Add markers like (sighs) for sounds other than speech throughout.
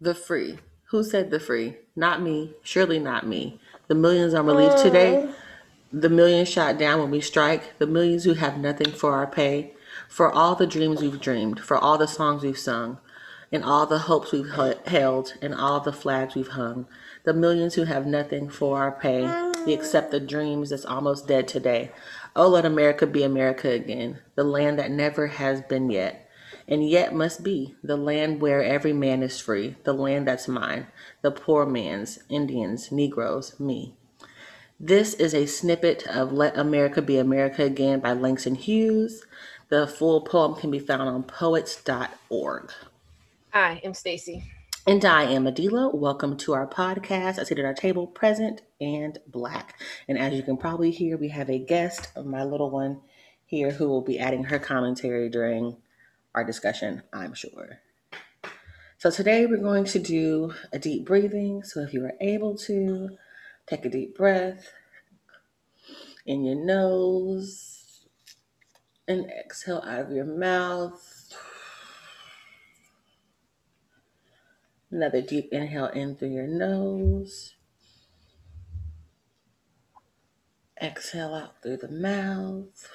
The free. Who said the free? Not me. Surely not me. The millions on relief today. Mm. The millions shot down when we strike. The millions who have nothing for our pay. For all the dreams we've dreamed. For all the songs we've sung. And all the hopes we've held. And all the flags we've hung. The millions who have nothing for our pay. Except mm. the dreams that's almost dead today. Oh, let America be America again. The land that never has been yet and yet must be the land where every man is free, the land that's mine, the poor man's, Indians, Negroes, me. This is a snippet of Let America Be America Again by Langston Hughes. The full poem can be found on poets.org. Hi, I'm Stacy. And I am Adila. Welcome to our podcast. I sit at our table, present and black. And as you can probably hear, we have a guest, my little one here, who will be adding her commentary during our discussion, I'm sure. So today we're going to do a deep breathing. So if you are able to, take a deep breath in your nose and exhale out of your mouth. Another deep inhale in through your nose. Exhale out through the mouth.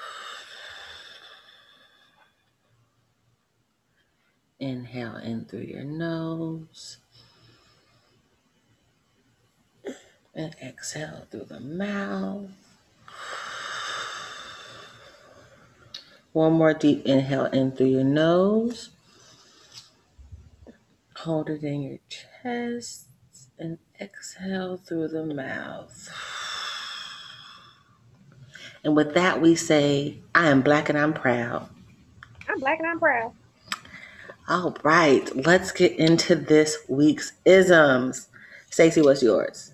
Inhale in through your nose. And exhale through the mouth. One more deep inhale in through your nose. Hold it in your chest and exhale through the mouth. And with that, we say, I am black and I'm proud. I'm black and I'm proud. All right, let's get into this week's isms. Stacey, what's yours?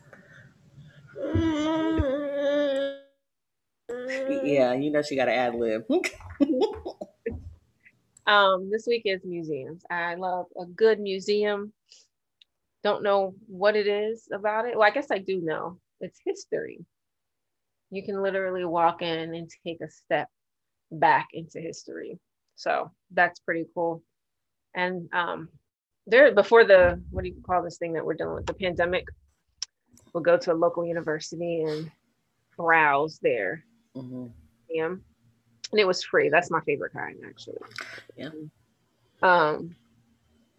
Yeah, you know she got to ad lib. (laughs) um, this week is museums. I love a good museum. Don't know what it is about it. Well, I guess I do know. It's history. You can literally walk in and take a step back into history. So that's pretty cool. And um, there, before the what do you call this thing that we're dealing with, the pandemic, we'll go to a local university and browse there. Mm-hmm. Yeah, and it was free. That's my favorite kind, actually. Yeah. Um,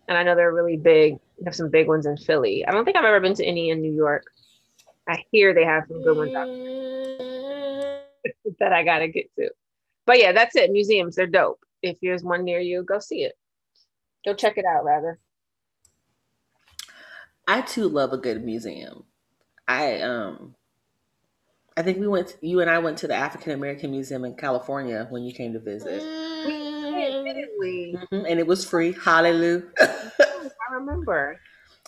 and I know they're really big. They have some big ones in Philly. I don't think I've ever been to any in New York. I hear they have some good ones out (laughs) that I gotta get to. But yeah, that's it. Museums, they're dope. If there's one near you, go see it. Go check it out, rather. I too love a good museum. I um I think we went to, you and I went to the African American Museum in California when you came to visit. Mm-hmm. And it was free. Hallelujah. I (laughs) remember.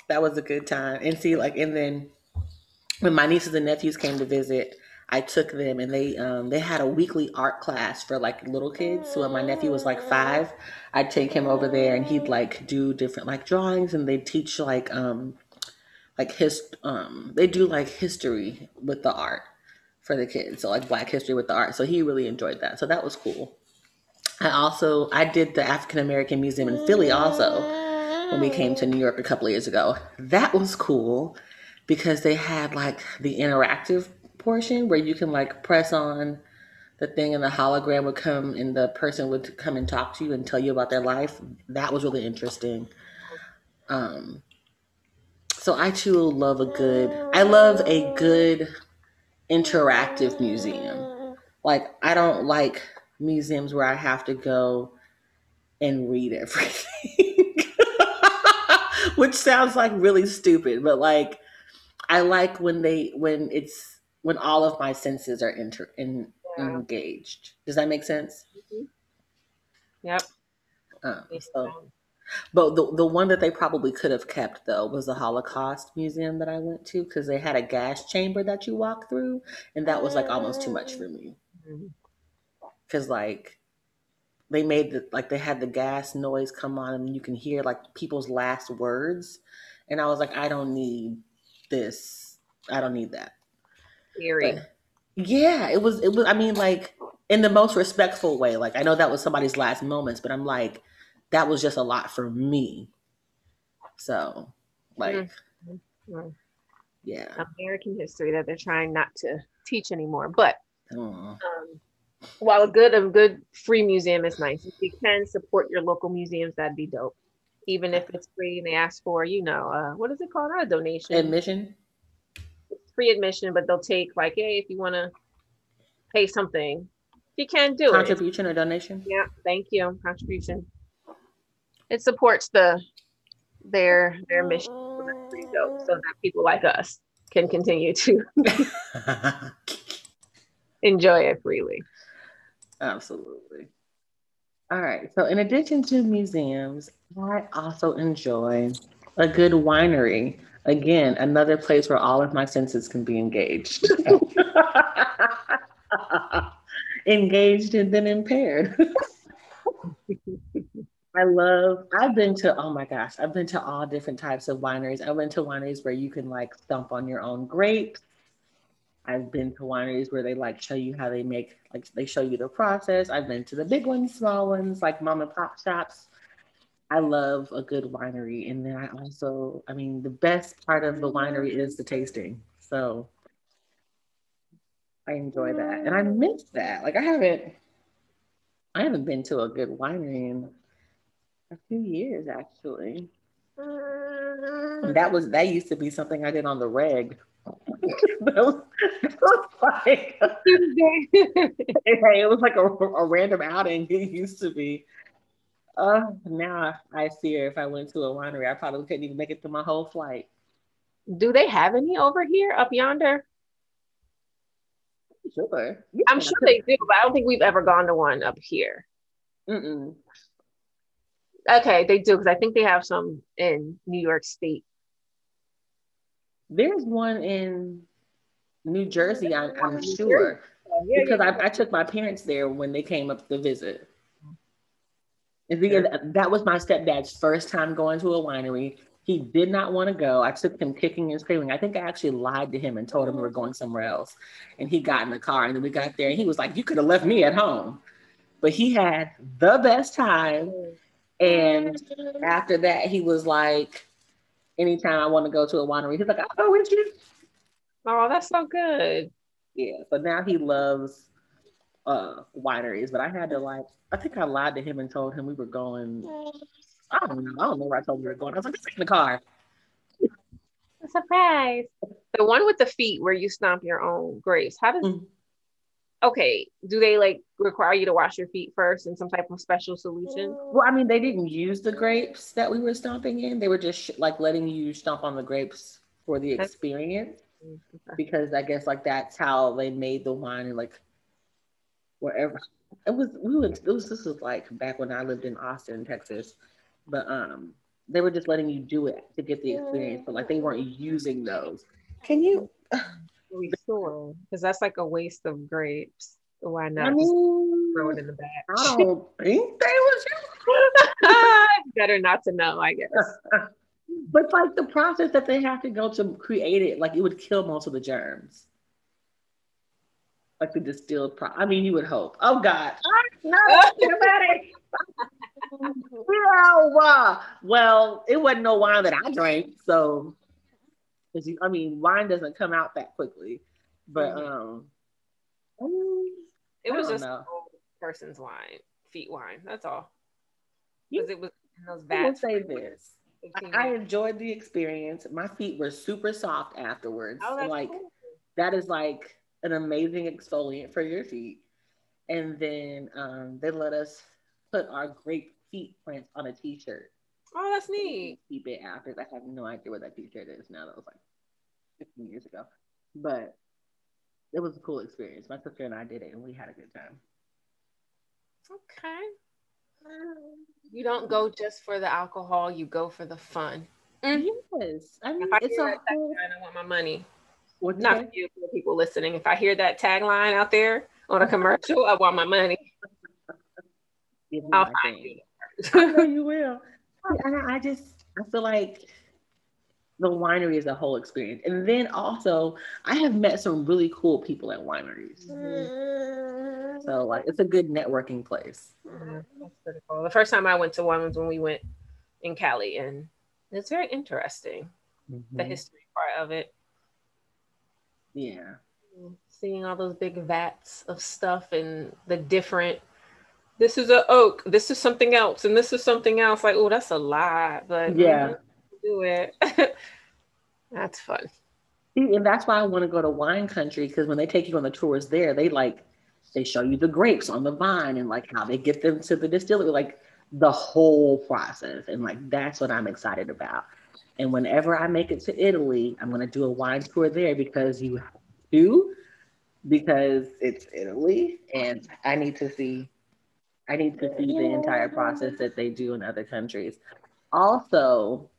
That was a good time. And see, like, and then when my nieces and nephews came to visit, I took them and they um, they had a weekly art class for like little kids. So when my nephew was like five, I'd take him over there and he'd like do different like drawings and they'd teach like um like his um they do like history with the art for the kids. So like black history with the art. So he really enjoyed that. So that was cool. I also I did the African American Museum in Philly also when we came to New York a couple years ago. That was cool because they had like the interactive portion where you can like press on the thing and the hologram would come and the person would come and talk to you and tell you about their life. That was really interesting. Um, so I too love a good, I love a good interactive museum. Like I don't like museums where I have to go and read everything. (laughs) Which sounds like really stupid, but like I like when they when it's when all of my senses are inter- in, yeah. engaged. Does that make sense? Mm-hmm. Yep. Um, so, but the the one that they probably could have kept though was the Holocaust Museum that I went to because they had a gas chamber that you walk through, and that was like almost too much for me. Because mm-hmm. like they made the like they had the gas noise come on, and you can hear like people's last words, and I was like, I don't need this. I don't need that. Eerie. yeah, it was. It was. I mean, like in the most respectful way. Like I know that was somebody's last moments, but I'm like, that was just a lot for me. So, like, mm-hmm. yeah, American history that they're trying not to teach anymore. But um, while a good a good free museum is nice, if you can support your local museums, that'd be dope. Even if it's free and they ask for, you know, uh, what is it called? Not a donation. Admission. Free admission, but they'll take like, hey, if you want to pay something, you can do Contribution it. Contribution or donation. Yeah, thank you. Contribution. It supports the their their mission so that people like us can continue to (laughs) enjoy it freely. Absolutely. All right. So, in addition to museums, I also enjoy a good winery. Again, another place where all of my senses can be engaged. (laughs) (laughs) engaged and then impaired. (laughs) I love, I've been to, oh my gosh, I've been to all different types of wineries. I've been to wineries where you can like stump on your own grapes. I've been to wineries where they like show you how they make, like they show you the process. I've been to the big ones, small ones, like mom and pop shops. I love a good winery. And then I also, I mean, the best part of the winery is the tasting. So I enjoy that. And I mm. miss that. Like I haven't, I haven't been to a good winery in a few years actually. That was that used to be something I did on the reg. (laughs) that, was, that was like (laughs) (laughs) it was like a, a, random outing. It used to be. Uh, now I fear if I went to a winery, I probably couldn't even make it through my whole flight. Do they have any over here up yonder? Sure. Yeah. I'm sure they do, but I don't think we've ever gone to one up here. Mm-mm. Okay, they do because I think they have some in New York State. There's one in New Jersey, I'm, I'm sure, yeah, because yeah. I, I, took my parents there when they came up to visit. And that was my stepdad's first time going to a winery. He did not want to go. I took him kicking and screaming. I think I actually lied to him and told him we were going somewhere else. And he got in the car and then we got there and he was like, You could have left me at home. But he had the best time. And after that, he was like, Anytime I want to go to a winery, he's like, I'll go with you. Oh, that's so good. Yeah. So now he loves uh wineries, but I had to like I think I lied to him and told him we were going I don't know. I don't know where I told you we were going. I was like, in the car. Surprise. The one with the feet where you stomp your own grapes. How does mm-hmm. okay, do they like require you to wash your feet first in some type of special solution? Well, I mean, they didn't use the grapes that we were stomping in. They were just sh- like letting you stomp on the grapes for the experience. Okay. Because I guess like that's how they made the wine and like wherever it was we went it was this was like back when I lived in Austin, Texas but um, they were just letting you do it to get the experience, but like they weren't using those. Can you? Sure, because that's like a waste of grapes. Why not I mean, throw it in the bag? I don't (laughs) think they was (laughs) Better not to know, I guess. (laughs) but like the process that they have to go to create it, like it would kill most of the germs. Like the distilled pro. I mean, you would hope. Oh God, no, about it. well, it wasn't no wine that I drank, so I mean, wine doesn't come out that quickly. But mm-hmm. um, it was just person's wine, feet wine. That's all. Because it was in those vats. Say this. I, I enjoyed the experience. My feet were super soft afterwards. Oh, like cool. that is like an amazing exfoliant for your feet. And then um, they let us put our grape feet prints on a t-shirt. Oh, that's neat. Keep it after. I have no idea what that t-shirt is now. That was like 15 years ago. But it was a cool experience. My sister and I did it and we had a good time. Okay. You don't go just for the alcohol, you go for the fun. Mm-hmm. Yes. I mean, if I it's a whole... I want my money. What's Not for you, for people listening. If I hear that tagline out there on a commercial, I want my money. I'll find you. I know you will. (laughs) And I just I feel like the winery is a whole experience. And then also, I have met some really cool people at wineries. Mm-hmm. So like, it's a good networking place. Mm-hmm. That's pretty cool. The first time I went to one was when we went in Cali, and it's very interesting. Mm-hmm. The history part of it. Yeah. Seeing all those big vats of stuff and the different this is a oak, this is something else, and this is something else. Like, oh, that's a lot, but yeah, do it. (laughs) that's fun. and that's why I want to go to wine country because when they take you on the tours there, they like they show you the grapes on the vine and like how they get them to the distillery, like the whole process. And like that's what I'm excited about. And whenever I make it to Italy, I'm gonna do a wine tour there because you do, because it's Italy and I need to see I need to see the entire process that they do in other countries. Also,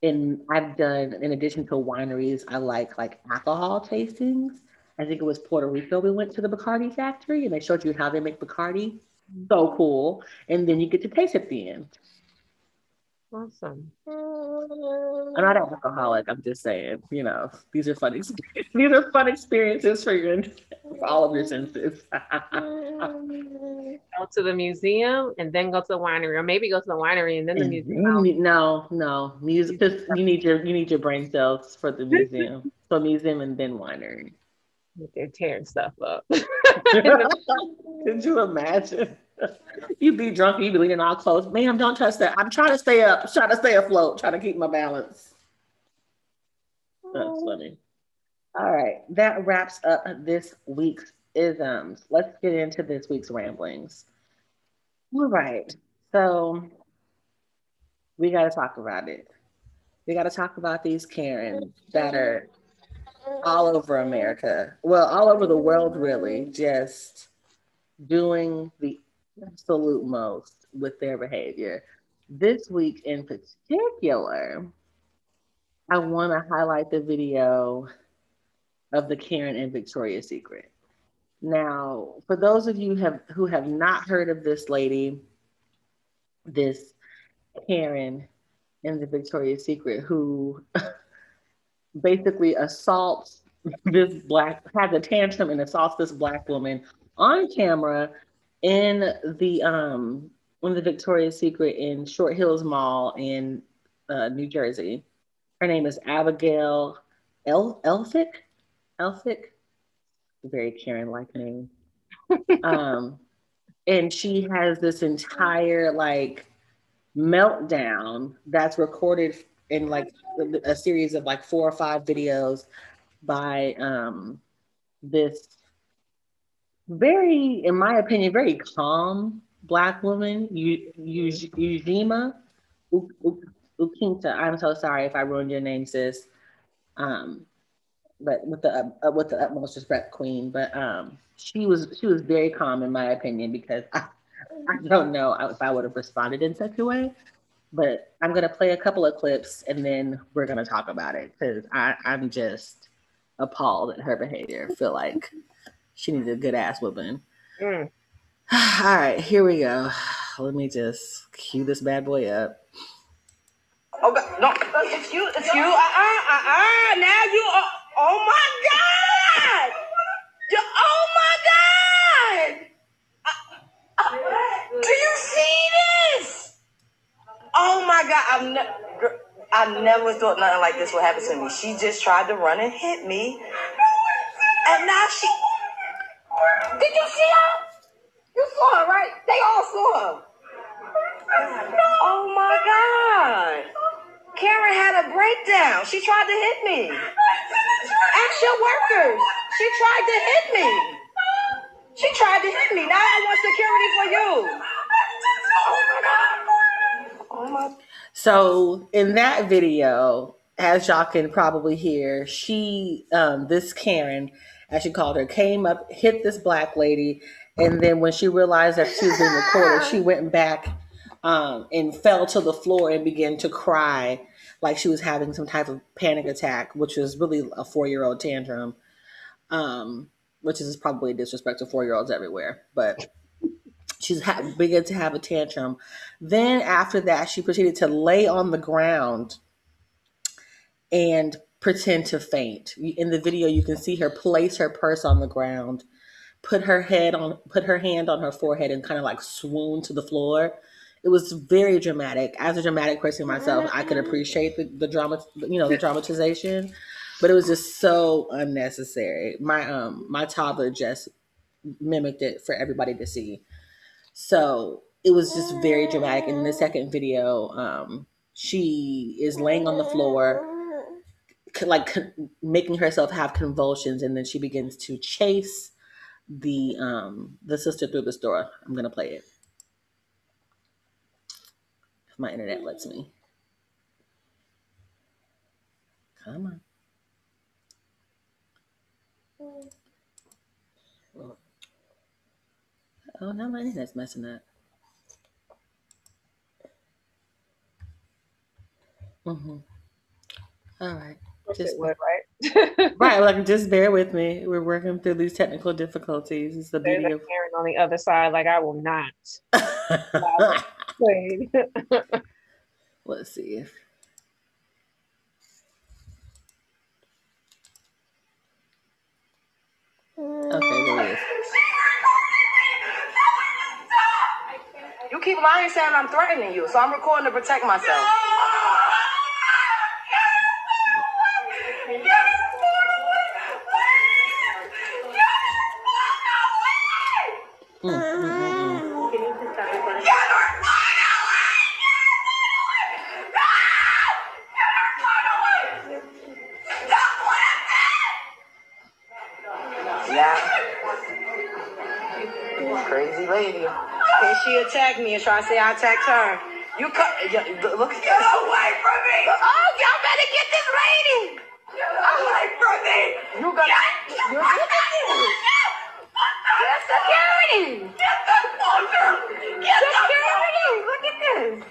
in I've done in addition to wineries, I like like alcohol tastings. I think it was Puerto Rico. We went to the Bacardi factory and they showed you how they make Bacardi. So cool. And then you get to taste at the end. Awesome. I'm not an alcoholic. I'm just saying, you know, these are fun. Experiences. (laughs) These are fun experiences for your for all of your senses. (laughs) go to the museum and then go to the winery, or maybe go to the winery and then the museum. No, no, music. You need your you need your brain cells for the museum. (laughs) so museum and then winery. They're tearing stuff up. Could you imagine? You'd be drunk, you'd be leaning all close. Ma'am, don't touch that. I'm trying to stay up, trying to stay afloat, trying to keep my balance. That's funny. All right, that wraps up this week's isms. Let's get into this week's ramblings. All right, so we got to talk about it. We got to talk about these Karens that are all over America. Well, all over the world, really, just doing the absolute most with their behavior. This week in particular, I want to highlight the video of the Karen in Victoria's Secret. Now, for those of you have who have not heard of this lady, this Karen in the Victoria's Secret, who (laughs) basically assaults (laughs) this black, has a tantrum and assaults this black woman on camera in the um in the Victoria's Secret in Short Hills Mall in uh, New Jersey. Her name is Abigail El Elphick. Elphick, very Karen-like name. (laughs) um, and she has this entire like meltdown that's recorded in like a series of like four or five videos by um, this very, in my opinion, very calm black woman, Ujima Ukinta. I'm so sorry if I ruined your name, sis. Um, but with the uh, with the utmost respect, Queen. But um, she was she was very calm in my opinion because I, (laughs) I don't know if I would have responded in such a way. But I'm gonna play a couple of clips and then we're gonna talk about it because I'm just appalled at her behavior. I feel like she needs a good ass whooping. Mm. (sighs) All right, here we go. Let me just cue this bad boy up. Oh God, no, it's you, it's you. Uh uh uh uh. Now you. Uh, oh my God. You, oh my God. Uh, uh, do you see this? Oh my God. I've never. I never thought nothing like this would happen to me. She just tried to run and hit me. And now she did you see her? You saw her, right? They all saw her. Oh my God. Karen had a breakdown. She tried to hit me. Ask your workers. She tried to hit me. She tried to hit me. Now I want security for you. Oh my God. Oh my. So in that video, as y'all can probably hear, she, um, this Karen, as she called her, came up, hit this black lady, and then when she realized that she was being recorded, she (laughs) went back um, and fell to the floor and began to cry like she was having some type of panic attack, which was really a four year old tantrum, um, which is probably disrespect to four year olds everywhere. But she's ha- began to have a tantrum. Then after that, she proceeded to lay on the ground and pretend to faint. In the video, you can see her place her purse on the ground, put her head on, put her hand on her forehead, and kind of like swoon to the floor. It was very dramatic. As a dramatic person myself, I could appreciate the, the drama, you know, the dramatization, but it was just so unnecessary. My um my toddler just mimicked it for everybody to see. So it was just very dramatic. In the second video, um, she is laying on the floor, like making herself have convulsions, and then she begins to chase the um the sister through the store. I'm gonna play it. If my internet lets me. Come on. Oh, now my internet's messing up. Mm-hmm. All right. Just would, right? right. Like, (laughs) just bear with me. We're working through these technical difficulties. It's the There's beauty of. Karen on the other side, like I will not. Wait. (laughs) Let's see if. Okay, there it is. You keep lying saying I'm threatening you, so I'm recording to protect myself. Mm, attacked me and try to say I attacked her. You cut. Yeah, look. Get away from me! Oh, y'all better get this lady. Get away from me! You got. You're security. You're security. Get the fucker. Get security. Look at this.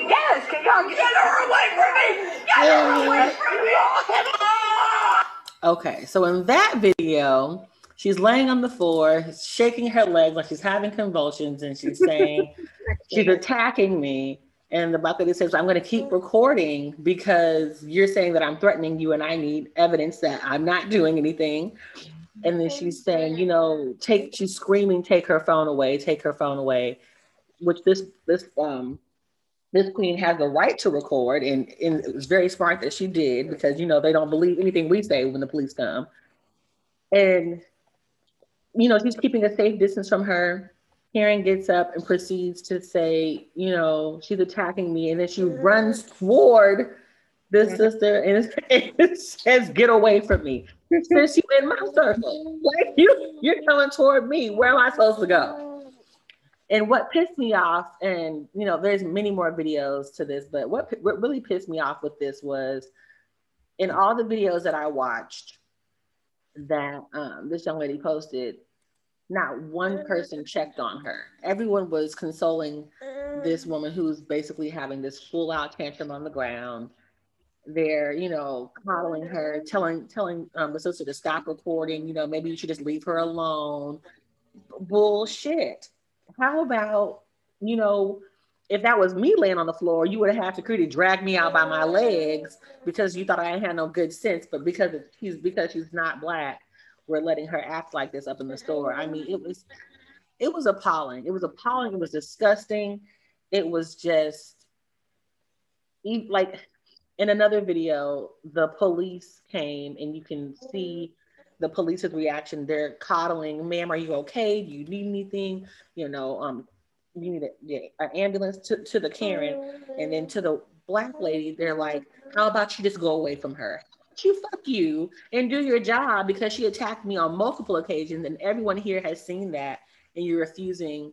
Yes, can y'all get her away from me? Get her away from me! Okay, so in that video, she's laying on the floor, shaking her legs like she's having convulsions, and she's saying, (laughs) She's attacking me. And the black lady says, I'm going to keep recording because you're saying that I'm threatening you, and I need evidence that I'm not doing anything. And then she's saying, You know, take, she's screaming, Take her phone away, take her phone away, which this, this, um, this queen has the right to record, and, and it was very smart that she did because you know they don't believe anything we say when the police come. And you know, she's keeping a safe distance from her. Karen gets up and proceeds to say, you know, she's attacking me, and then she runs toward this sister and it (laughs) says, "Get away from me." Since you in my circle, like you, you're coming toward me. Where am I supposed to go? And what pissed me off, and you know, there's many more videos to this, but what, what really pissed me off with this was in all the videos that I watched that um, this young lady posted, not one person checked on her. Everyone was consoling this woman who's basically having this full out tantrum on the ground. They're, you know, coddling her, telling telling um, the sister to stop recording. You know, maybe you should just leave her alone. Bullshit how about, you know, if that was me laying on the floor, you would have had security drag me out by my legs because you thought I had no good sense. But because she's because she's not black, we're letting her act like this up in the store. I mean, it was it was appalling. It was appalling. It was disgusting. It was just like in another video, the police came and you can see the police's reaction. They're coddling, ma'am, are you okay? Do you need anything? You know, um, you need a, yeah, an ambulance to, to the Karen. And then to the black lady, they're like, how about you just go away from her? You fuck you and do your job because she attacked me on multiple occasions and everyone here has seen that and you're refusing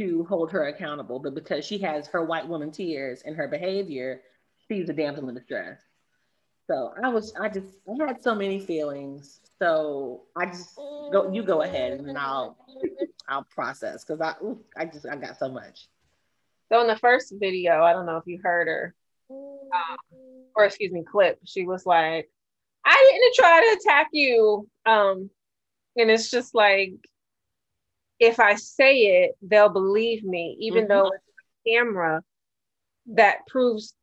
to hold her accountable. But because she has her white woman tears and her behavior, she's a damsel in distress. So I was, I just, I had so many feelings. So I just go, you go ahead and I'll, (laughs) I'll process because I, ooh, I just, I got so much. So in the first video, I don't know if you heard her, um, or excuse me, clip. She was like, "I didn't try to attack you," um, and it's just like, if I say it, they'll believe me, even Mhm. though it's a camera that proves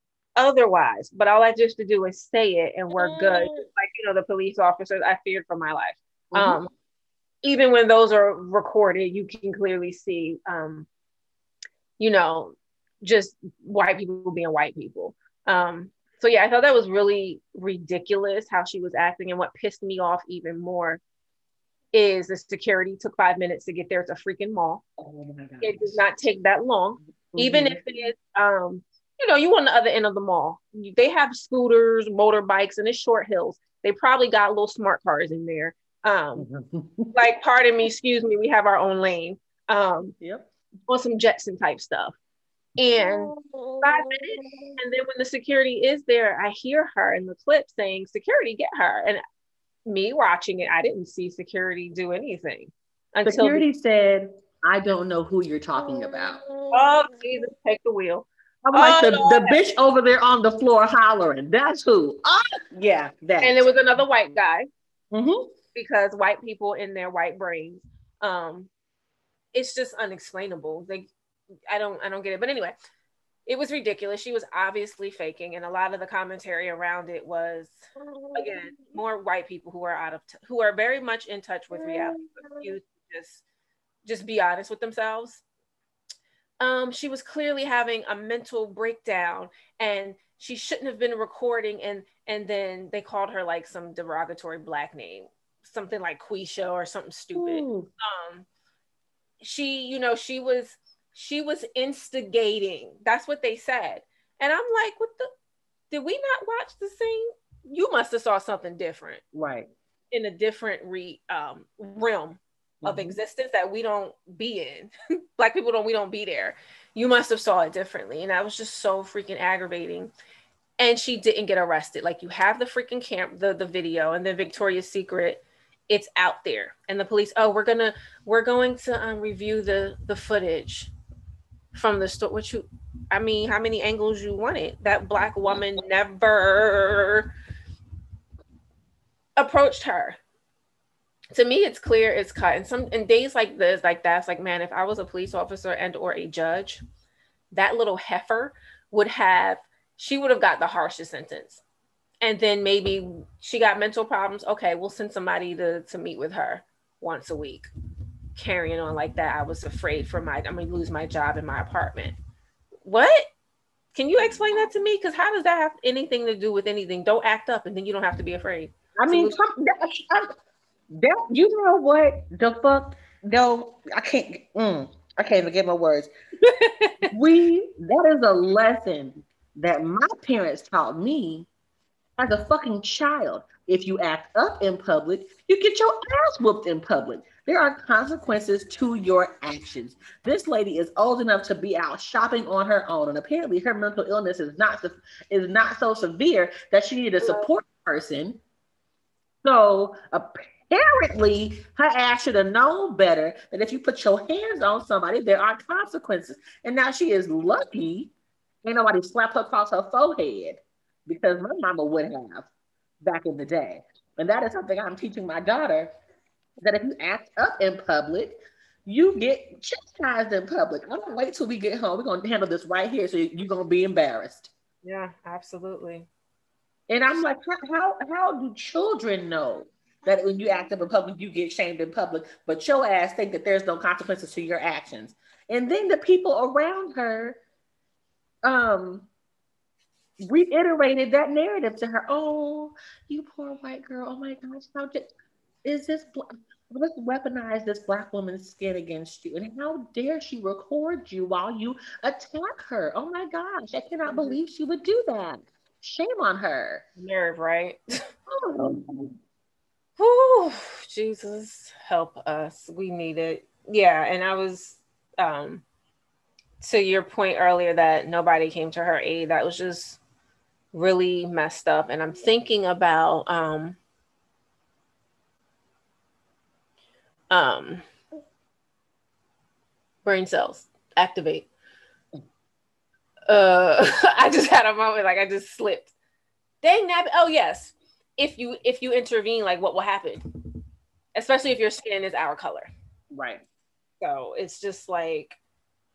otherwise. But all I just to do is say it and we're good. Like, you know, the police officers I feared for my life. Mhm. Um, even when those are recorded, you can clearly see, um, you know, just white people being white people. Um, so yeah, I thought that was really ridiculous how she was acting. And what pissed me off even more is the security took five minutes to get there. It's a freaking mall. Oh my. It does not take that long even Mhm. if it is um you know you on the other end of the mall. They have scooters motorbikes and it's short hills. They probably got little smart cars in there. Um (laughs) like pardon me excuse me we have our own lane um yep. on some jetson type stuff. And five minutes and then when the security is there i hear her in the clip saying security get her. And me watching it i didn't see security do anything until Security said, "I don't know who you're talking about." oh jesus take the wheel I'm like Oh, the, Lord. the bitch over there on the floor hollering. That's who. Oh, yeah, that. and there was another white guy Mm-hmm. because white people in their white brains um it's just unexplainable they i don't i don't get it but anyway it was ridiculous she was obviously faking and a lot of the commentary around it was again more white people who are out of t- who are very much in touch with reality but refuse just just be honest with themselves um she was clearly having a mental breakdown and she shouldn't have been recording and and then they called her like some derogatory black name something like Quisha or something stupid. Ooh. um she you know she was she was instigating. That's what they said. And i'm like what the did we not watch the same you must have saw something different. Right. in a different re um realm of Mhm. existence that we don't be in. (laughs) Black people don't we don't be there. You must have saw it differently. And that was just so freaking aggravating. And she didn't get arrested. Like you have the freaking camp the the video and then victoria's secret. It's out there. And the police oh we're gonna we're going to um, review the the footage from the store what you i mean how many angles you wanted that black woman never approached her to me it's clear it's cut. And some in days like this like that's like man if i was a police officer and or a judge that little heifer would have she would have got the harshest sentence. And then maybe she got mental problems. Okay we'll send somebody to to meet with her once a week. Carrying on like that i was afraid for my i'm gonna lose my job in my apartment. What? Can you explain that to me? Because how does that have anything to do with anything? Don't act up and then you don't have to be afraid. I mean, some, that, you know what the fuck? No, I can't. Mm, I can't even get my words. (laughs) we that is a lesson that my parents taught me as a fucking child. If you act up in public, you get your ass whooped in public. There are consequences to your actions. This lady is old enough to be out shopping on her own, and apparently her mental illness is not is not so severe that she needed a support person. So apparently, her ass should have known better that if you put your hands on somebody, there are consequences. And now she is lucky, ain't nobody slapped her across her forehead because my mama would have back in the day. And that is something I'm teaching my daughter that if you act up in public, you get chastised in public. I'm gonna wait till we get home. We're gonna handle this right here, so you're gonna be embarrassed. yeah absolutely And I'm like, how, how how do children know that when you act up in public, you get shamed in public, but your ass think that there's no consequences to your actions? And then the people around her um reiterated that narrative to her. Oh, you poor white girl. Oh my gosh, how did is this bl- let's weaponize this black woman's skin against you? And how dare she record you while you attack her? Oh my gosh, I cannot Mhm. believe she would do that. Shame on her. nerve right Oh. Whew, Jesus help us. We need it. Yeah, and I was um to your point earlier that nobody came to her aid. That was just really messed up. And I'm thinking about um um brain cells activate. Uh (laughs) I just had a moment like I just slipped. Dang nabbit. Oh yes if you if you intervene like what will happen especially if your skin is our color Right. so it's just like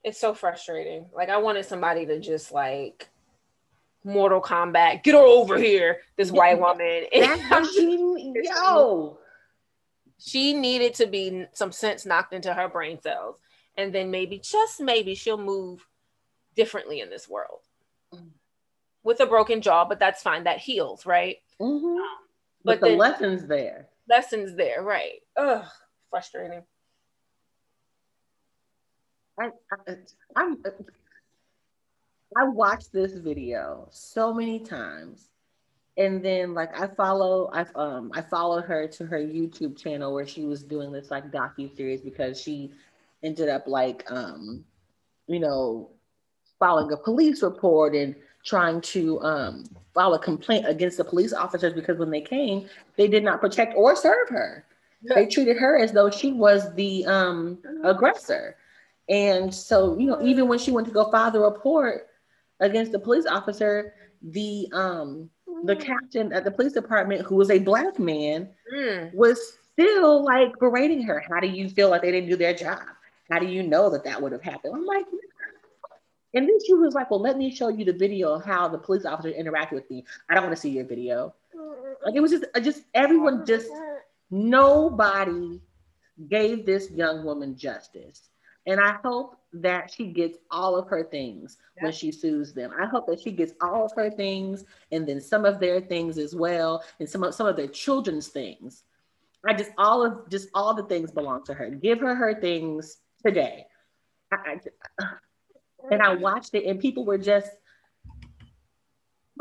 it's so frustrating like i wanted somebody to just like Mortal Kombat. Get her over here, this (laughs) white woman. (laughs) She, yo. she needed to be some sense knocked into her brain cells, and then maybe, just maybe, she'll move differently in this world Mm. with a broken jaw. But that's fine. That heals, right? Mhm. But But the lessons there. Lessons there, right? Ugh, frustrating. I, I, I'm, I watched this video so many times, and then like I follow, I um, I followed her to her YouTube channel where she was doing this like docu series because she ended up like um, you know, filing a police report and trying to um file a complaint against the police officers because when they came, they did not protect or serve her. They treated her as though she was the um aggressor. And so, you know, even when she went to go file the report against the police officer, the um the captain at the police department, who was a black man, Mm. was still like berating her. How do you feel like they didn't do their job? How do you know that that would have happened? I'm like, and then she was like, well, let me show you the video of how the police officer interacted with me. I don't want to see your video. Like it was just, uh, just everyone oh just nobody gave this young woman justice. And I hope that she gets all of her things when she sues them. I hope that she gets all of her things and then some of their things as well, and some of some of their children's things. I just all of just all the things belong to her. Give her her things today. I, I, and I watched it, and people were just.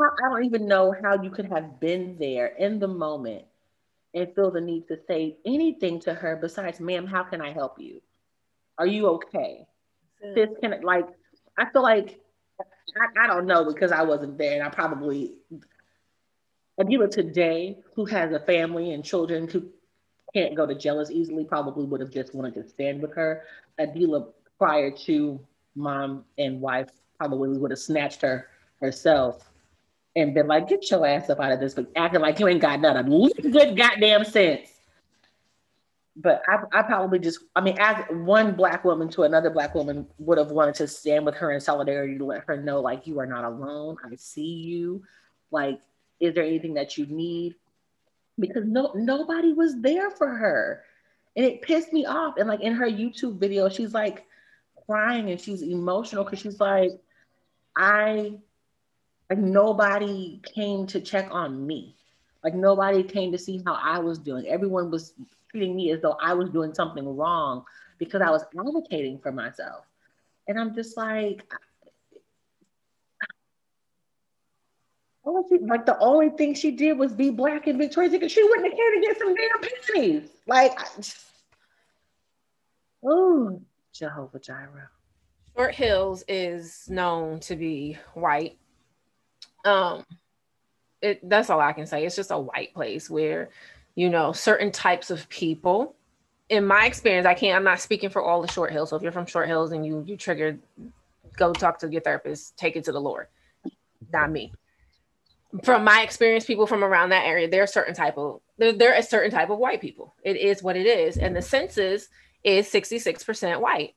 I don't even know how you could have been there in the moment and feel the need to say anything to her besides, ma'am, how can I help you? Are you okay? This can like I feel like I, I don't know because I wasn't there and I probably a Adila today, who has a family and children who can't go to jail as easily, probably would have just wanted to stand with her. Adila prior to mom and wife probably would have snatched her herself and been like, get your ass up out of this, but acting like you ain't got of good goddamn sense. But I, I probably just, I mean, as one black woman to another black woman would have wanted to stand with her in solidarity to let her know, like, you are not alone. I see you. Like, is there anything that you need? Because no, nobody was there for her. And it pissed me off. And like in her YouTube video, she's like crying and she's emotional because she's like, I like nobody came to check on me. Like nobody came to see how I was doing. Everyone was treating me as though I was doing something wrong because I was advocating for myself. And I'm just like, like the only thing she did was be black and Victoria's because She wouldn't have cared to get some damn pennies. Like, oh, Jehovah Jireh. Short Hills is known to be white. Um, it that's all I can say. It's just a white place where, you know, certain types of people. In my experience, I can't. I'm not speaking for all the Short Hills. So if you're from Short Hills and you you triggered, go talk to your therapist. Take it to the Lord. Not me. From my experience, people from around that area, there are certain type of there, there are a certain type of white people. It is what it is, and the census is 66% white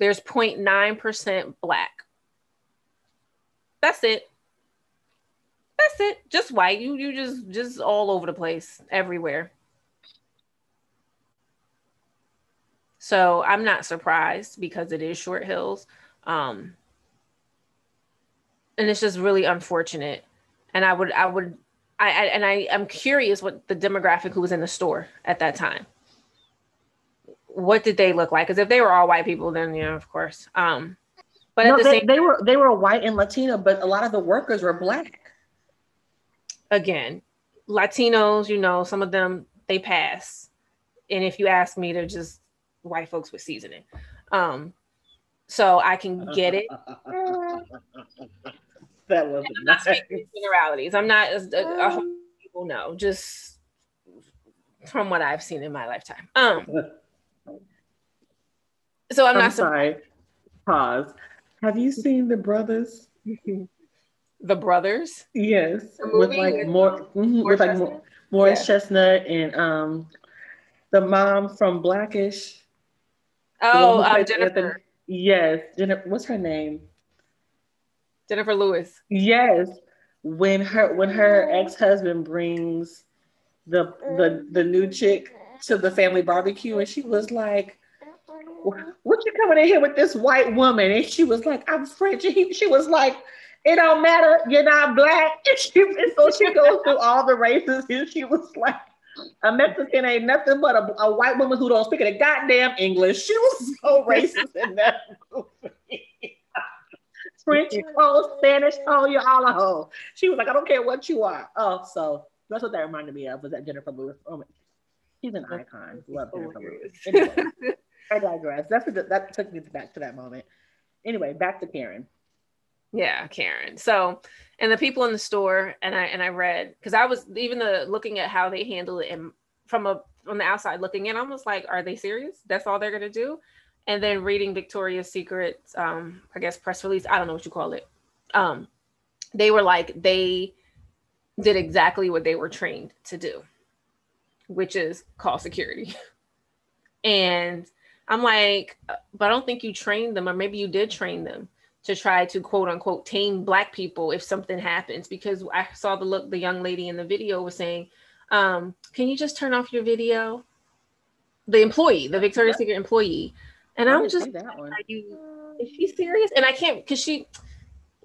there's 0.9% black. That's it. That's it. Just white. You you just just all over the place, everywhere. So I'm not surprised because it is short hills. Um and it's just really unfortunate. And I would I would I, I and I I'm curious what the demographic who was in the store at that time what did they look like? Because if they were all white people, then yeah, of course. Um, but no, at the they, same they were they were white and Latino, but a lot of the workers were black. again, Latinos, you know, some of them they pass, and if you ask me, they're just white folks with seasoning. Um, so I can get it. (laughs) that was I'm not speaking generalities. I'm not as a, a whole people know, just from what I've seen in my lifetime. Um, (laughs) so I'm, I'm not sorry. Pause. Have you seen the brothers? (laughs) the brothers. Yes, The with like with more mhm, with like Chestnut? Mo- Morris Chestnut and um the mom from Blackish. the one Oh, who um, plays Anthony- Jennifer. Yes, Jennifer. What's her name? Jennifer Lewis. Yes, when her when her ex husband brings the the the new chick to the family barbecue, and she was like, "What you coming in here with this white woman?" And she was like, "I'm French." And he, she was like, "It don't matter. You're not black." (laughs) And, she, and so she goes through all the races, and she was like. A Mexican ain't nothing but a, a white woman who don't speak any goddamn English. She was so (laughs) racist in that movie. (laughs) French hoe, Spanish hoe, you're all a hoe. She was like, I don't care what you are. Oh, so that's what that reminded me of was that Jennifer Lewis. Oh, she's an icon. Love Jennifer Lewis. Anyway, I digress. That's what that took me back to that moment. Anyway, back to Karen. Yeah, Karen. So, and the people in the store, and I and I read because I was even the looking at how they handle it, and from a from the outside looking in, I was like, are they serious? That's all they're gonna do? And then reading Victoria's Secret, um, I guess press release. I don't know what you call it. Um, they were like they did exactly what they were trained to do, which is call security. (laughs) and I'm like, but I don't think you trained them, or maybe you did train them to try to quote unquote tame black people if something happens because i saw the look the young lady in the video was saying um, can you just turn off your video? The employee the victoria's secret employee. And I'm just that one. are you is she serious? And i can't because she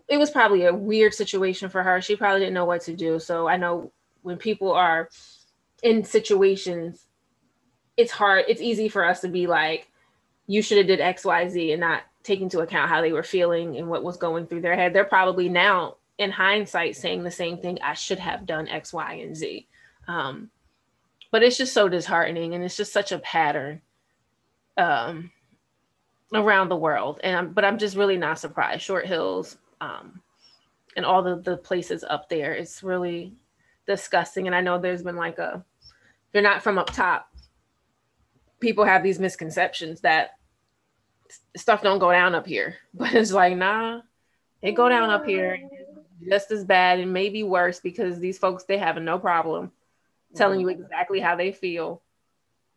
it was probably a weird situation for her. She probably didn't know what to do. So i know when people are in situations it's hard it's easy for us to be like you should have did xyz and not take into account how they were feeling and what was going through their head. They're probably now, in hindsight, saying the same thing. I should have done X, Y, and Z. Um, but it's just so disheartening, and it's just such a pattern um, around the world. And I'm, but I'm just really not surprised. Short Hills um, and all the the places up there. It's really disgusting. And I know there's been like a, they're not from up top. People have these misconceptions that stuff don't go down up here. (laughs) But it's like, nah, it go down up here just as bad and maybe worse because these folks they have no problem telling you mm-hmm. exactly how they feel.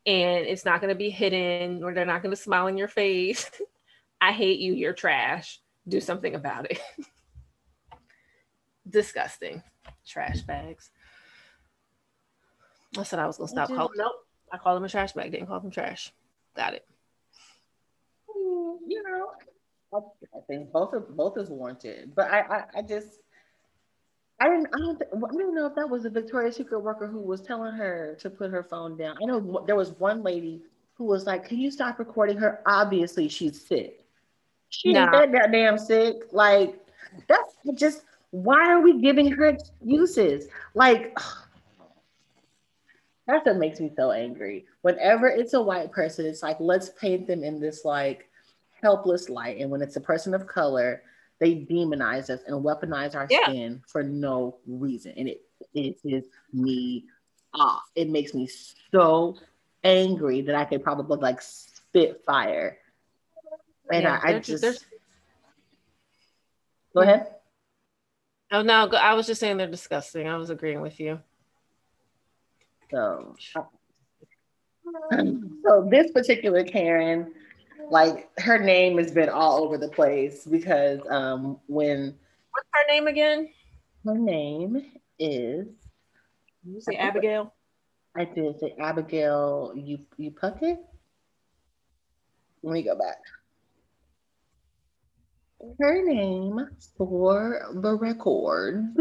And it's not going to be hidden or they're not going to smile in your face. (laughs) I hate you, you're trash. Do something about it. (laughs) Disgusting. Trash bags. I said I was gonna stop calling. Nope. I called them a trash bag. Didn't call them trash. Got it you know, I, think both of both is warranted. But I, I, I just, I didn't, I don't, I don't know if that was a Victoria's Secret worker who was telling her to put her phone down. I know there was one lady who was like, "Can you stop recording her? Obviously, she's sick. She nah. ain't that, that damn sick. Like, that's just why are we giving her excuses? Like." That's what makes me so angry. Whenever it's a white person, it's like let's paint them in this like helpless light. And when it's a person of color, they demonize us and weaponize our yeah. skin for no reason. And it pisses me off. It makes me so angry that I could probably like spit fire. And yeah, I, I just there's... go ahead. Oh no, I was just saying they're disgusting. I was agreeing with you. So, so this particular Karen like her name has been all over the place because um when what's her name again? Her name is you say I Abigail? I did say Abigail you you Puckett. Let me go back. Her name for the record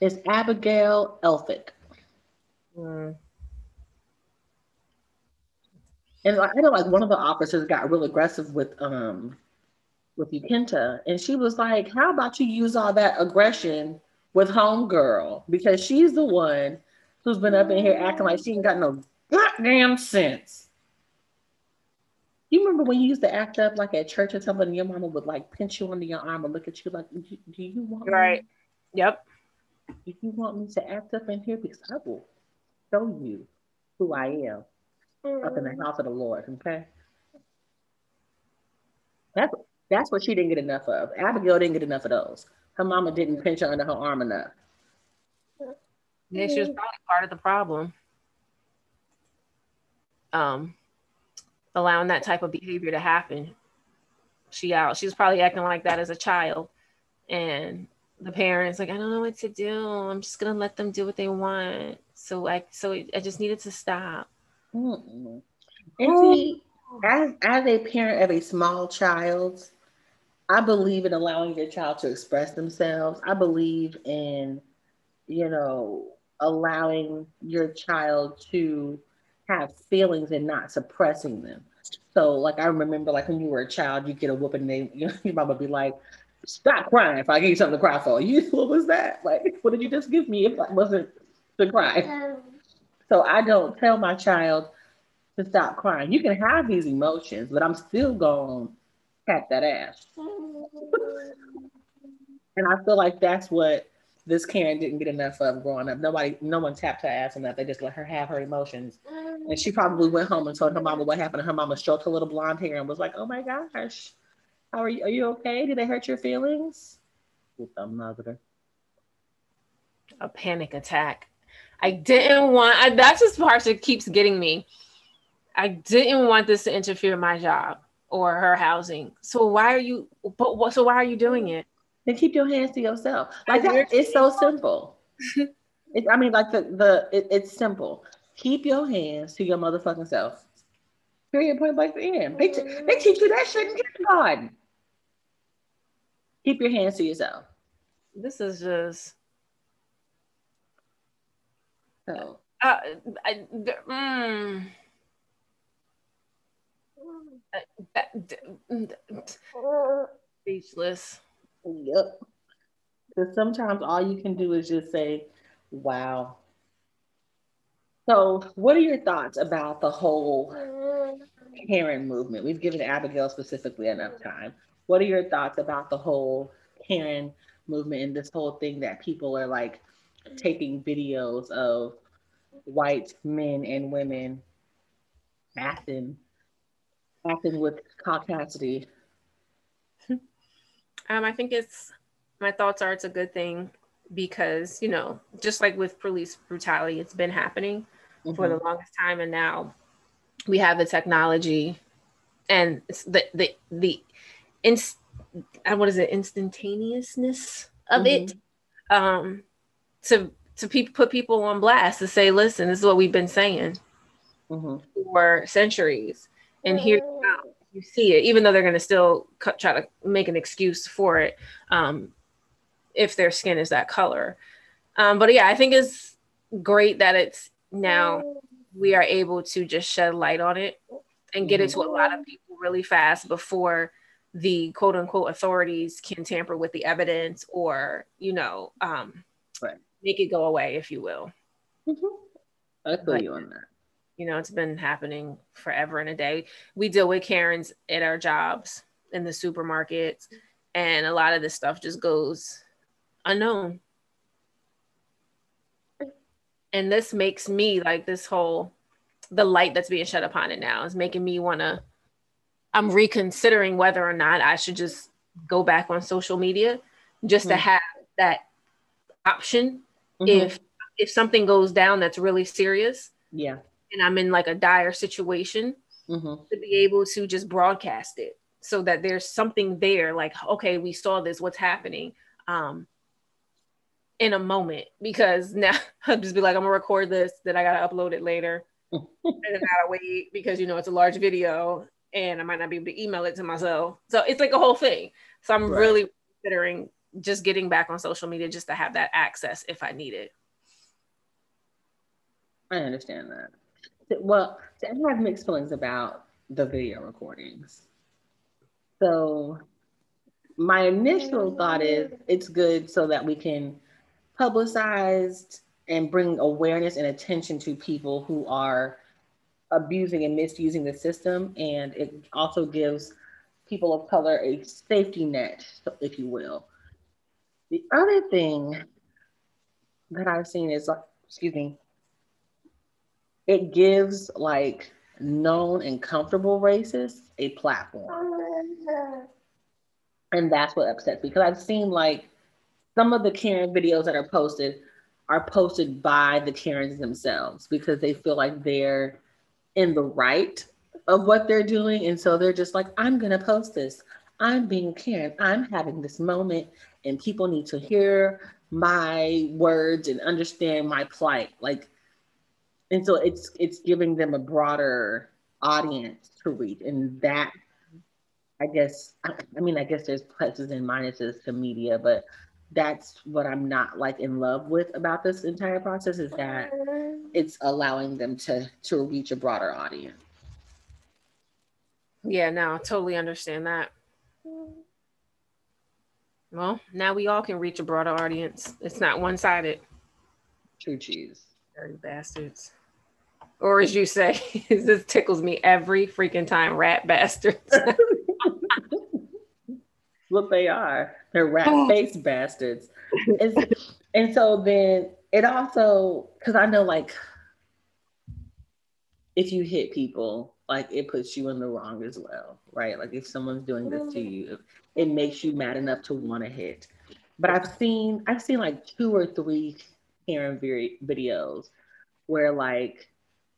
is Abigail Elphick. Mm. And I know like one of the officers got real aggressive with um with Ukenta, and she was like, "How about you use all that aggression with homegirl because she's the one who's been up in here acting like she ain't got no goddamn sense." You remember when you used to act up like at church or something, and your mama would like pinch you under your arm and look at you like, "Do you want right?" Me? Yep. Do you want me to act up in here because I will show you who I am up in the house of the Lord. Okay. That's that's what she didn't get enough of. Abigail didn't get enough of those. Her mama didn't pinch her under her arm enough. Yeah, she was probably part of the problem. Um, allowing that type of behavior to happen. She out. She was probably acting like that as a child, and the parents like I don't know what to do. I'm just gonna let them do what they want. So I so I just needed to stop. Mm-mm. And see, as as a parent of a small child, I believe in allowing your child to express themselves. I believe in, you know, allowing your child to have feelings and not suppressing them. So, like, I remember, like, when you were a child, you get a whooping, and they, you (laughs) know, your mama be like, "Stop crying! If I give you something to cry for, you, what was that? Like, what did you just give me? If I wasn't to cry." So I don't tell my child to stop crying. You can have these emotions, but I'm still going to pat that ass. and I feel like that's what this Karen didn't get enough of growing up. Nobody, no one tapped her ass enough. They just let her have her emotions. And she probably went home and told her mama what happened. And her mama stroked her little blonde hair and was like, "Oh my gosh, how are you? Are you okay? Did they hurt your feelings?" With them mother. A panic attack. I didn't want. I, that's just part that keeps getting me. I didn't want this to interfere my job or her housing. So why are you? But what? So why are you doing it? Then keep your hands to yourself. Like that, it's so simple. (laughs) it, I mean, like the the it, it's simple. Keep your hands to your motherfucking self. Period. Point blank. The end. They, t- they teach you that shit in kindergarten. Keep your hands to yourself. This is just. So. Uh, I, mm. Speechless. Yep. Because sometimes all you can do is just say, wow. So, what are your thoughts about the whole Karen movement? We've given Abigail specifically enough time. What are your thoughts about the whole Karen movement and this whole thing that people are like taking videos of white men and women acting acting with caucasity um, I think it's my thoughts are it's a good thing because you know just like with police brutality, it's been happening mm-hmm. for the mm-hmm. longest time, and now we have the technology and the the the inst uh, what is it instantaneousness of mm-hmm. it um to to people put people on blast to say listen this is what we've been saying mm-hmm. for centuries and here you see it, even though they're going to still cut, try to make an excuse for it um, if their skin is that color. Um, but yeah, I think it's great that it's now we are able to just shed light on it and get it to a lot of people really fast before the quote unquote authorities can tamper with the evidence or, you know, um, right. Make it go away, if you will. Mm-hmm. I feel but, you on that you know it's been happening forever and a day we deal with karens at our jobs in the supermarkets and a lot of this stuff just goes unknown and this makes me like this whole the light that's being shed upon it now is making me want to i'm reconsidering whether or not i should just go back on social media just mm-hmm. to have that option mm-hmm. if if something goes down that's really serious yeah and I'm in like a dire situation mm-hmm. to be able to just broadcast it so that there's something there like okay we saw this what's happening um in a moment because (laughs) now I'll just be like I'm gonna record this then I gotta upload it later (laughs) and then I gotta wait because you know it's a large video and I might not be able to email it to myself so it's like a whole thing so I'm right. really considering just getting back on social media just to have that access if I need it I understand that well, I have mixed feelings about the video recordings. So my initial thought is it's good so that we can publicize and bring awareness and attention to people who are abusing and misusing the system. And it also gives people of color a safety net, if you will. The other thing that I've seen is, like, excuse me, it gives like known and comfortable racists a platform. And that's what upsets me because I've seen like some of the Karen videos that are posted are posted by the Karens themselves because they feel like they're in the right of what they're doing. And so they're just like, I'm going to post this. I'm being Karen. I'm having this moment and people need to hear my words and understand my plight. Like, and so it's it's giving them a broader audience to reach, and that I guess I, I mean I guess there's pluses and minuses to media, but that's what I'm not like in love with about this entire process is that it's allowing them to to reach a broader audience. Yeah, no, I totally understand that. Well, now we all can reach a broader audience. It's not one sided. True cheese. Dirty bastards. Or as you say, (laughs) this tickles me every freaking time, rat bastards. (laughs) What they are. They're rat oh. faced bastards. And so then it also, because I know like if you hit people, like it puts you in the wrong as well, right? Like if someone's doing this to mm-hmm. you, it makes you mad enough to want to hit. But I've seen I've seen like two or three Karen videos where like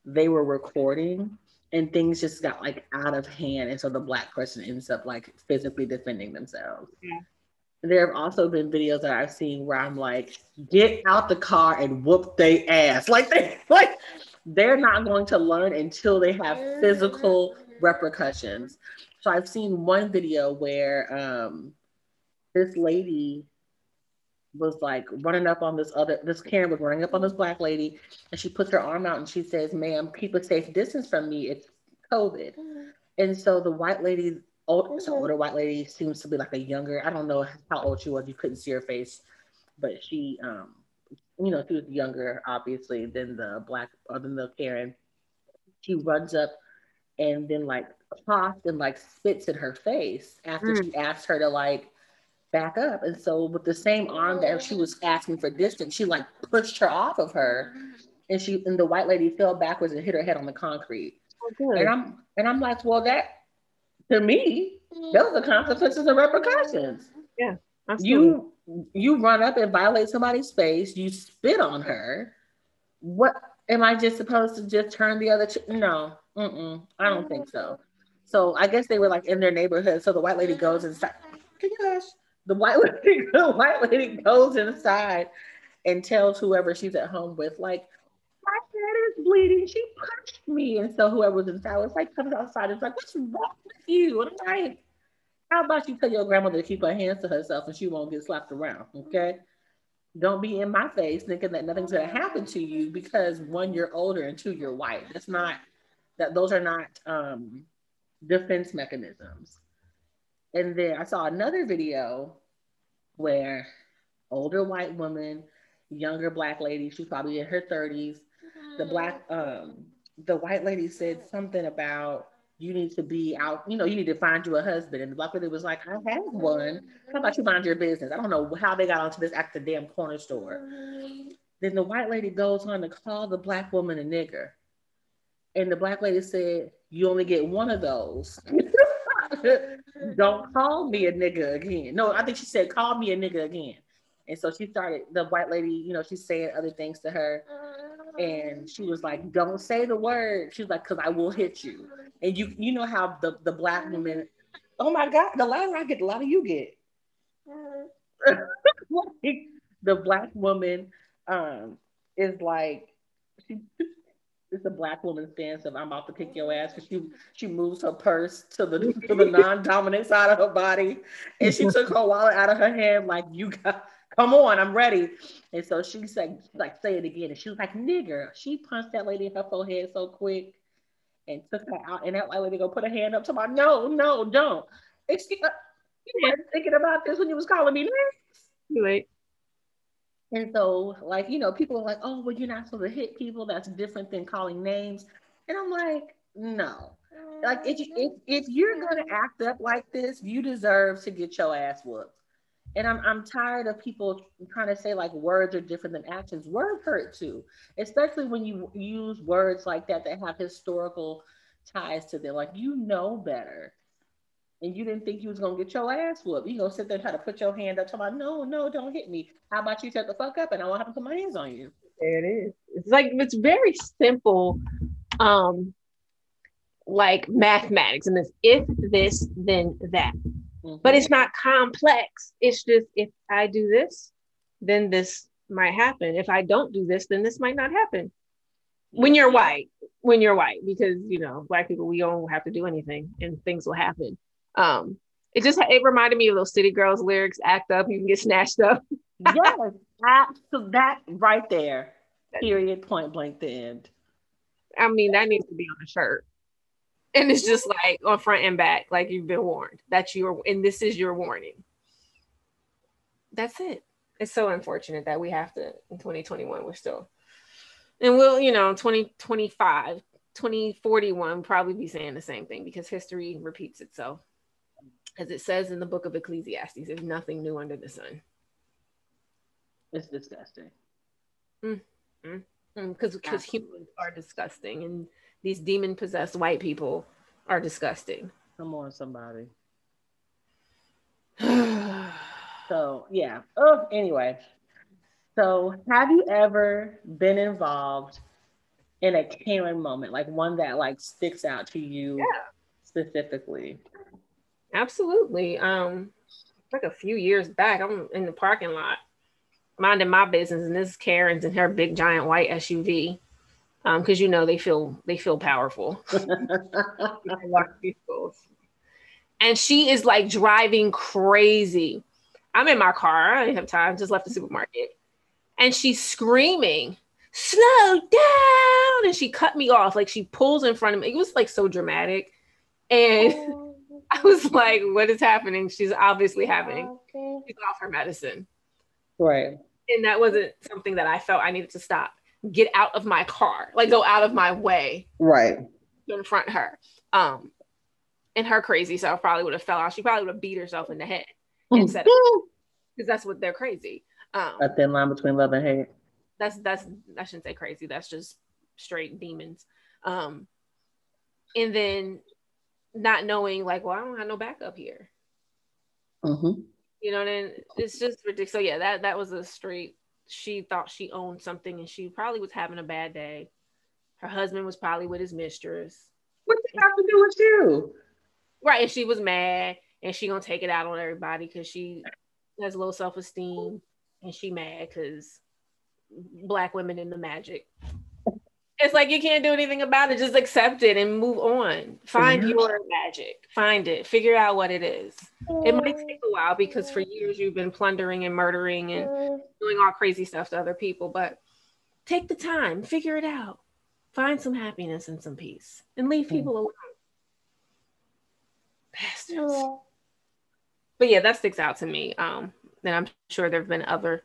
they were recording and things just got like out of hand and so the black person ends up like physically defending themselves. Yeah. There have also been videos that I've seen where I'm like, get out the car and whoop they ass. Like they (laughs) like they're not going to learn until they have mm-hmm. physical repercussions. So I've seen one video where um, this lady was like running up on this other this Karen was running up on this black lady and she puts her arm out and she says, ma'am, keep a safe distance from me. It's COVID. Mm-hmm. And so the white lady, old, mm-hmm. so older white lady seems to be like a younger, I don't know how old she was, you couldn't see her face, but she um you know, she was younger, obviously, than the black other than the Karen. She runs up and then like coughs and like spits in her face after mm. she asked her to like back up. And so with the same arm that she was asking for distance, she like pushed her off of her. And she and the white lady fell backwards and hit her head on the concrete. Oh, and I'm and I'm like, well, that to me, those are consequences and repercussions. Yeah. Absolutely. You you run up and violate somebody's space, you spit on her. What am I just supposed to just turn the other? Ch- no, mm-mm, I don't think so. So I guess they were like in their neighborhood. So the white lady goes inside. Gosh, the white (laughs) lady, the white lady goes inside and tells whoever she's at home with, like, my head is bleeding. She punched me. And so whoever was inside was like, comes outside. It's like, what's wrong with you? And I'm like, how about you tell your grandmother to keep her hands to herself and she won't get slapped around? Okay. Don't be in my face thinking that nothing's gonna happen to you because one, you're older and two, you're white. That's not that those are not um, defense mechanisms. And then I saw another video where older white woman, younger black lady, she's probably in her 30s. The black um the white lady said something about you need to be out, you know, you need to find you a husband. And the black lady was like, I have one. How about you mind your business? I don't know how they got onto this at the damn corner store. Then the white lady goes on to call the black woman a nigger. And the black lady said, You only get one of those. (laughs) don't call me a nigga again. No, I think she said, Call me a nigga again. And so she started, the white lady, you know, she's saying other things to her. And she was like, Don't say the word. She was like, Because I will hit you. And you you know how the, the black woman, oh my God, the louder I get, the louder you get. (laughs) the black woman um, is like, she, it's a black woman's stance of I'm about to kick your ass because she she moves her purse to the to the (laughs) non-dominant side of her body, and she took her wallet out of her hand like you got come on, I'm ready. And so she said, like, say it again. And she was like, nigger. She punched that lady in her forehead so quick and took her out. And that white lady go put her hand up to my, no, no, don't. Excuse me. You weren't thinking about this when you was calling me names. Right. And so, like, you know, people are like, oh, well, you're not supposed to hit people. That's different than calling names. And I'm like, no. Like, if, if, if you're going to act up like this, you deserve to get your ass whooped. And I'm, I'm tired of people trying to say like words are different than actions. Words hurt too, especially when you use words like that that have historical ties to them. Like you know better. And you didn't think you was gonna get your ass whooped. You gonna sit there and try to put your hand up, talking about no, no, don't hit me. How about you shut the fuck up and I won't have to put my hands on you. It is. It's like it's very simple, um, like mathematics and this if this then that mm-hmm. but it's not complex. It's just if I do this, then this might happen. If I don't do this, then this might not happen. When you're white, when you're white, because you know, black people, we don't have to do anything and things will happen. Um, it just it reminded me of those City Girls lyrics, act up, you can get snatched up. yes, (laughs) absolutely. That right there. Period. Point blank. The end. I mean, that needs to be on a shirt. And it's just like on front and back, like you've been warned. That's your and this is your warning. That's it. It's so unfortunate that we have to in 2021, we're still and we'll, you know, 2025, 2041 probably be saying the same thing because history repeats itself. As it says in the book of Ecclesiastes, there's nothing new under the sun. It's disgusting. Because mm, mm, because humans are disgusting and these demon possessed white people are disgusting. Come on, somebody. (sighs) so yeah. Oh, anyway. So have you ever been involved in a Karen moment, like one that like sticks out to you yeah. specifically? Absolutely. Um, like a few years back, I'm in the parking lot minding my business, and this Karen's in her big giant white SUV. Um, because you know they feel they feel powerful. (laughs) and she is like driving crazy. I'm in my car. I didn't have time. Just left the supermarket, and she's screaming, "Slow down!" And she cut me off. Like she pulls in front of me. It was like so dramatic, and. (laughs) I was like, "What is happening?" She's obviously having. She's off her medicine. Right and that wasn't something that I felt I needed to stop. Get out of my car, like go out of my way, right, to confront her. Um, and her crazy self probably would have fell out. She probably would have beat herself in the head instead, because that's what they're crazy. Um, a thin line between love and hate. That's that's I shouldn't say crazy. That's just straight demons. Um, and then not knowing like, well, I don't have no backup here. Mm-hmm. You know, and it's just ridiculous. So yeah, that that was a straight. She thought she owned something, and she probably was having a bad day. Her husband was probably with his mistress. What does have to do with you? Right, and she was mad, and she gonna take it out on everybody because she has low self esteem, and she mad because black women in the magic it's like you can't do anything about it. Just accept it and move on. Find mm-hmm. your magic. Find it. Figure out what it is. It might take a while because for years you've been plundering and murdering and doing all crazy stuff to other people, but take the time, figure it out. Find some happiness and some peace and leave mm. people alone. Bastards. But yeah, that sticks out to me. Um, and I'm sure there have been other,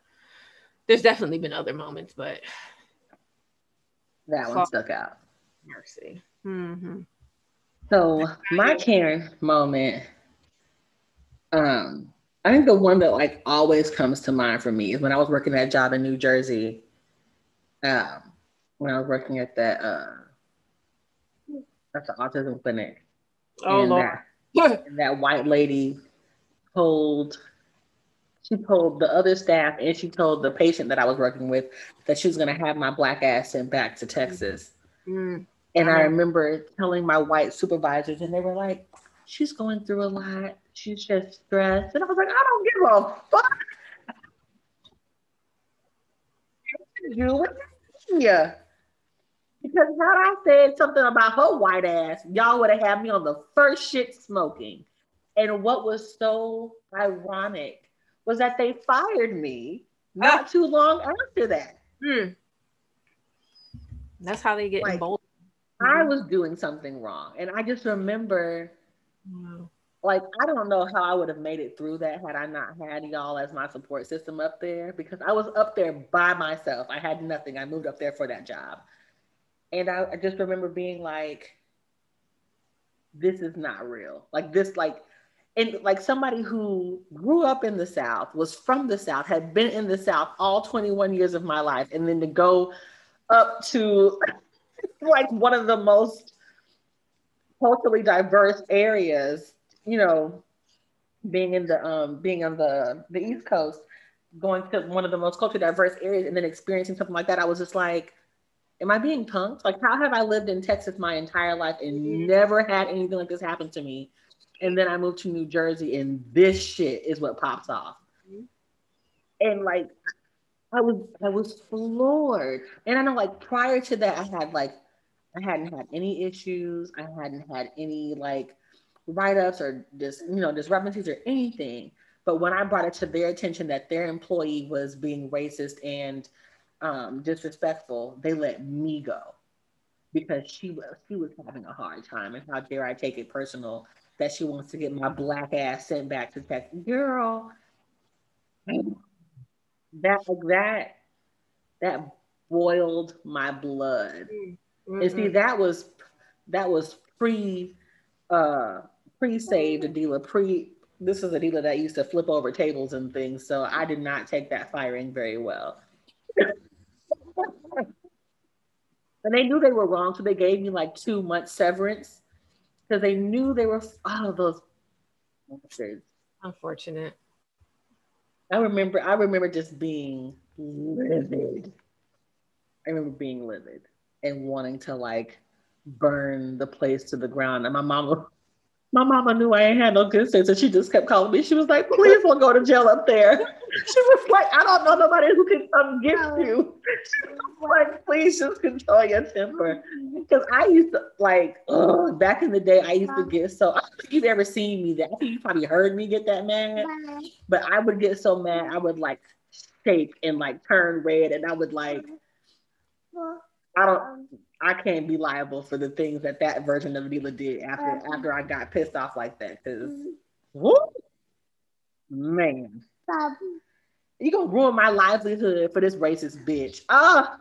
there's definitely been other moments, but that one stuck out. Mercy. Mm-hmm. So my Karen moment, um, I think the one that like always comes to mind for me is when I was working that job in New Jersey. Um, when I was working at that uh, at the autism clinic. Oh and Lord. That, and that white lady told she told the other staff and she told the patient that I was working with that she was going to have my black ass sent back to Texas. Mm-hmm. And I remember telling my white supervisors, and they were like, she's going through a lot. She's just stressed. And I was like, I don't give a fuck. Yeah. Because had I said something about her white ass, y'all would have had me on the first shit smoking. And what was so ironic was that they fired me not ah. too long after that. Hmm. That's how they get like, emboldened. I was doing something wrong. And I just remember, like, I don't know how I would have made it through that had I not had y'all as my support system up there because I was up there by myself. I had nothing. I moved up there for that job. And I, I just remember being like, this is not real. Like, this, like, and like somebody who grew up in the South, was from the South, had been in the South all 21 years of my life, and then to go up to (laughs) like one of the most culturally diverse areas, you know, being in the um being on the the East Coast, going to one of the most culturally diverse areas and then experiencing something like that, I was just like, am I being punked? Like, how have I lived in Texas my entire life and never had anything like this happen to me? And then I moved to New Jersey, and this shit is what pops off. Mhm. And like, I was I was floored. And I know, like prior to that, I had like I hadn't had any issues. I hadn't had any like write-ups or just you know discrepancies or anything. But when I brought it to their attention that their employee was being racist and um, disrespectful, they let me go because she was she was having a hard time. And how dare I take it personal that she wants to get my black ass sent back to Texas, girl. That that that boiled my blood. And see, that was that was pre uh pre-saved Adila, pre this is a dealer that used to flip over tables and things, so I did not take that firing very well. (laughs) and they knew they were wrong, so they gave me like two months severance because they knew they were all of oh, those bastards. Unfortunate. I remember I remember just being livid. I remember being livid and wanting to like burn the place to the ground. And my mama, my mama knew I ain't had no good sense, and she just kept calling me. She was like, "Please don't go to jail up there." (laughs) She was like, "I don't know nobody who can come get you." (laughs) She was like, "Please just control your temper." Because I used to like ugh, back in the day, I used to get so. I don't think you've ever seen me that. I think you probably heard me get that mad, but I would get so mad, I would like shake and like turn red, and I would like I don't. Um, I can't be liable for the things that that version of Neela did after after I got pissed off like that. Cause, whoop, man, you gonna ruin my livelihood for this racist bitch. Ah,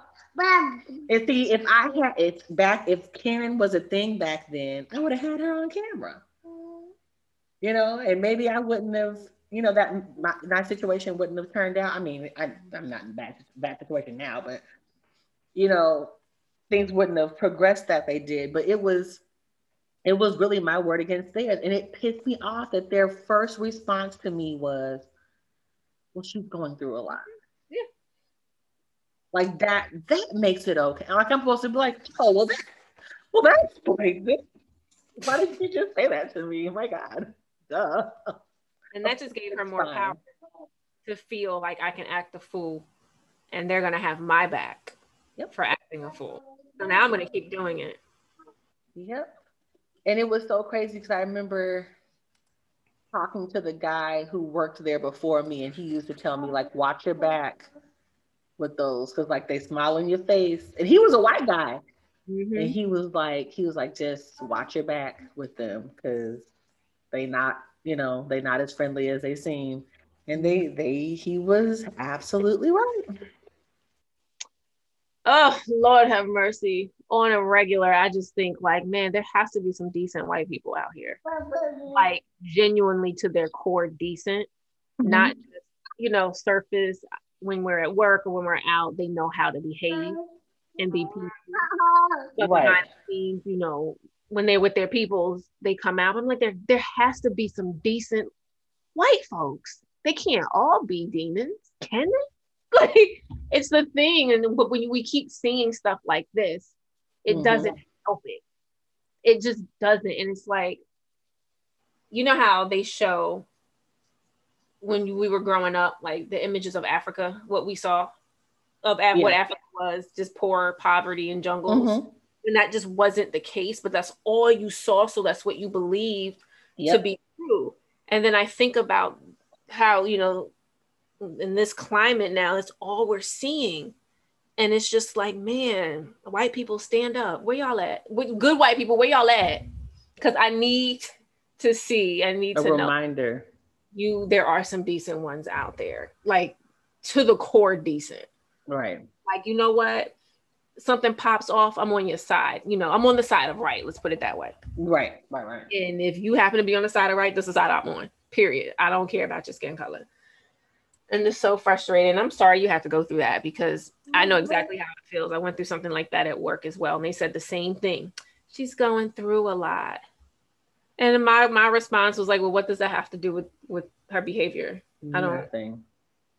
and see, if I had it back if Karen was a thing back then, I would have had her on camera. You know, and maybe I wouldn't have. You know that my, my situation wouldn't have turned out. I mean, I, I'm not in bad bad situation now, but you know, things wouldn't have progressed that they did. But it was it was really my word against theirs. And it pissed me off that their first response to me was, Well, she's going through a lot. Yeah. Like that, that makes it okay. Like I'm supposed to be like, oh well that well that explains it. Why did you just say that to me? My God. Duh. And that just gave her more Fine. power to feel like I can act a fool and they're gonna have my back Yep. for acting a fool. So now I'm gonna keep doing it. Yep. And it was so crazy because I remember talking to the guy who worked there before me, and he used to tell me, like, watch your back with those because, like, they smile in your face. And he was a white guy. Mhm. And he was like, he was like, just watch your back with them because they not, you know, they not as friendly as they seem. And they, they, he was absolutely right. Oh Lord have mercy. On a regular, I just think like, man, there has to be some decent white people out here. Like genuinely to their core decent, mm-hmm. not just, you know, surface when we're at work or when we're out, they know how to behave and be people. (laughs) But Right. behind the scenes, you know, when they're with their peoples, they come out. I'm like, there, there has to be some decent white folks. They can't all be demons, can they? (laughs) Like, it's the thing. And but when we keep seeing stuff like this, it Mhm. doesn't help it. It just doesn't. And it's like, you know how they show when we were growing up, like the images of Africa, what we saw of Af- what Africa was, just poor poverty and jungles Mhm. and that just wasn't the case but that's all you saw so that's what you believed to be true and then i think about how you know in this climate now it's all we're seeing and it's just like man white people stand up where y'all at good white people where y'all at because i need to see i need A to know reminder. you there are some decent ones out there like to the core decent Right. like you know what something pops off i'm on your side you know i'm on the side of right let's put it that way Right. Right. Right. and if you happen to be on the side of right this is the side i'm on period i don't care about your skin color and it's so frustrating i'm sorry you have to go through that because i know exactly how it feels i went through something like that at work as well and they said the same thing she's going through a lot and my my response was like well what does that have to do with with her behavior I don't- Nothing.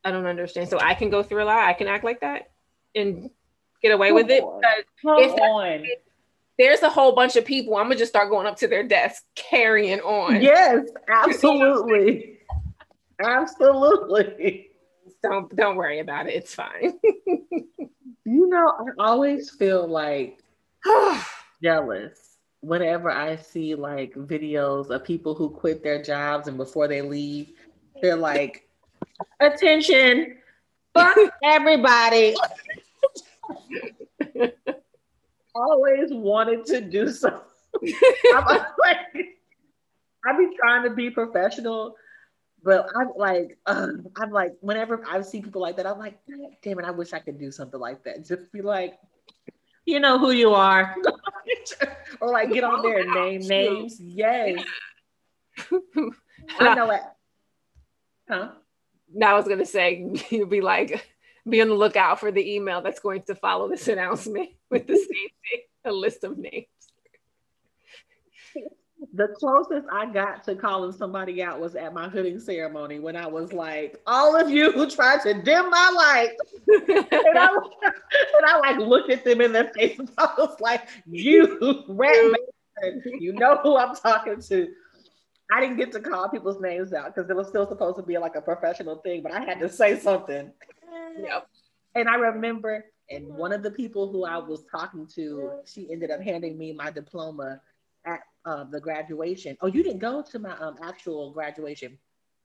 i don't understand so i can go through a lot i can act like that and get away with it Come on. because Come If on. there's a whole bunch of people. I'm gonna just start going up to their desk carrying on. Yes, (laughs) absolutely. Absolutely. (laughs) Don't don't worry about it. It's fine. (laughs) you know, I always feel like (sighs) jealous whenever I see like videos of people who quit their jobs and before they leave, they're like, attention, fuck (laughs) everybody. Always wanted to do something. I'm like, I be trying to be professional, but I'm like, uh, I'm like, whenever I see people like that, I'm like, damn it, I wish I could do something like that. Just be like, you know who you are, (laughs) or like get on there and name names. Yes, (laughs) I know it. Huh? Now I was gonna say you'll be like, be on the lookout for the email that's going to follow this announcement with the (laughs) same thing, a list of names. The closest I got to calling somebody out was at my hooding ceremony when I was like, "All of you who tried to dim my light," and, I, (laughs) and I like looked at them in their face and (laughs) I was like, "You rat man, you know who I'm talking to." I didn't get to call people's names out because it was still supposed to be like a professional thing, but I had to say something. Yep. And I remember, and one of the people who I was talking to, she ended up handing me my diploma at uh, the graduation. Oh, you didn't go to my um, actual graduation.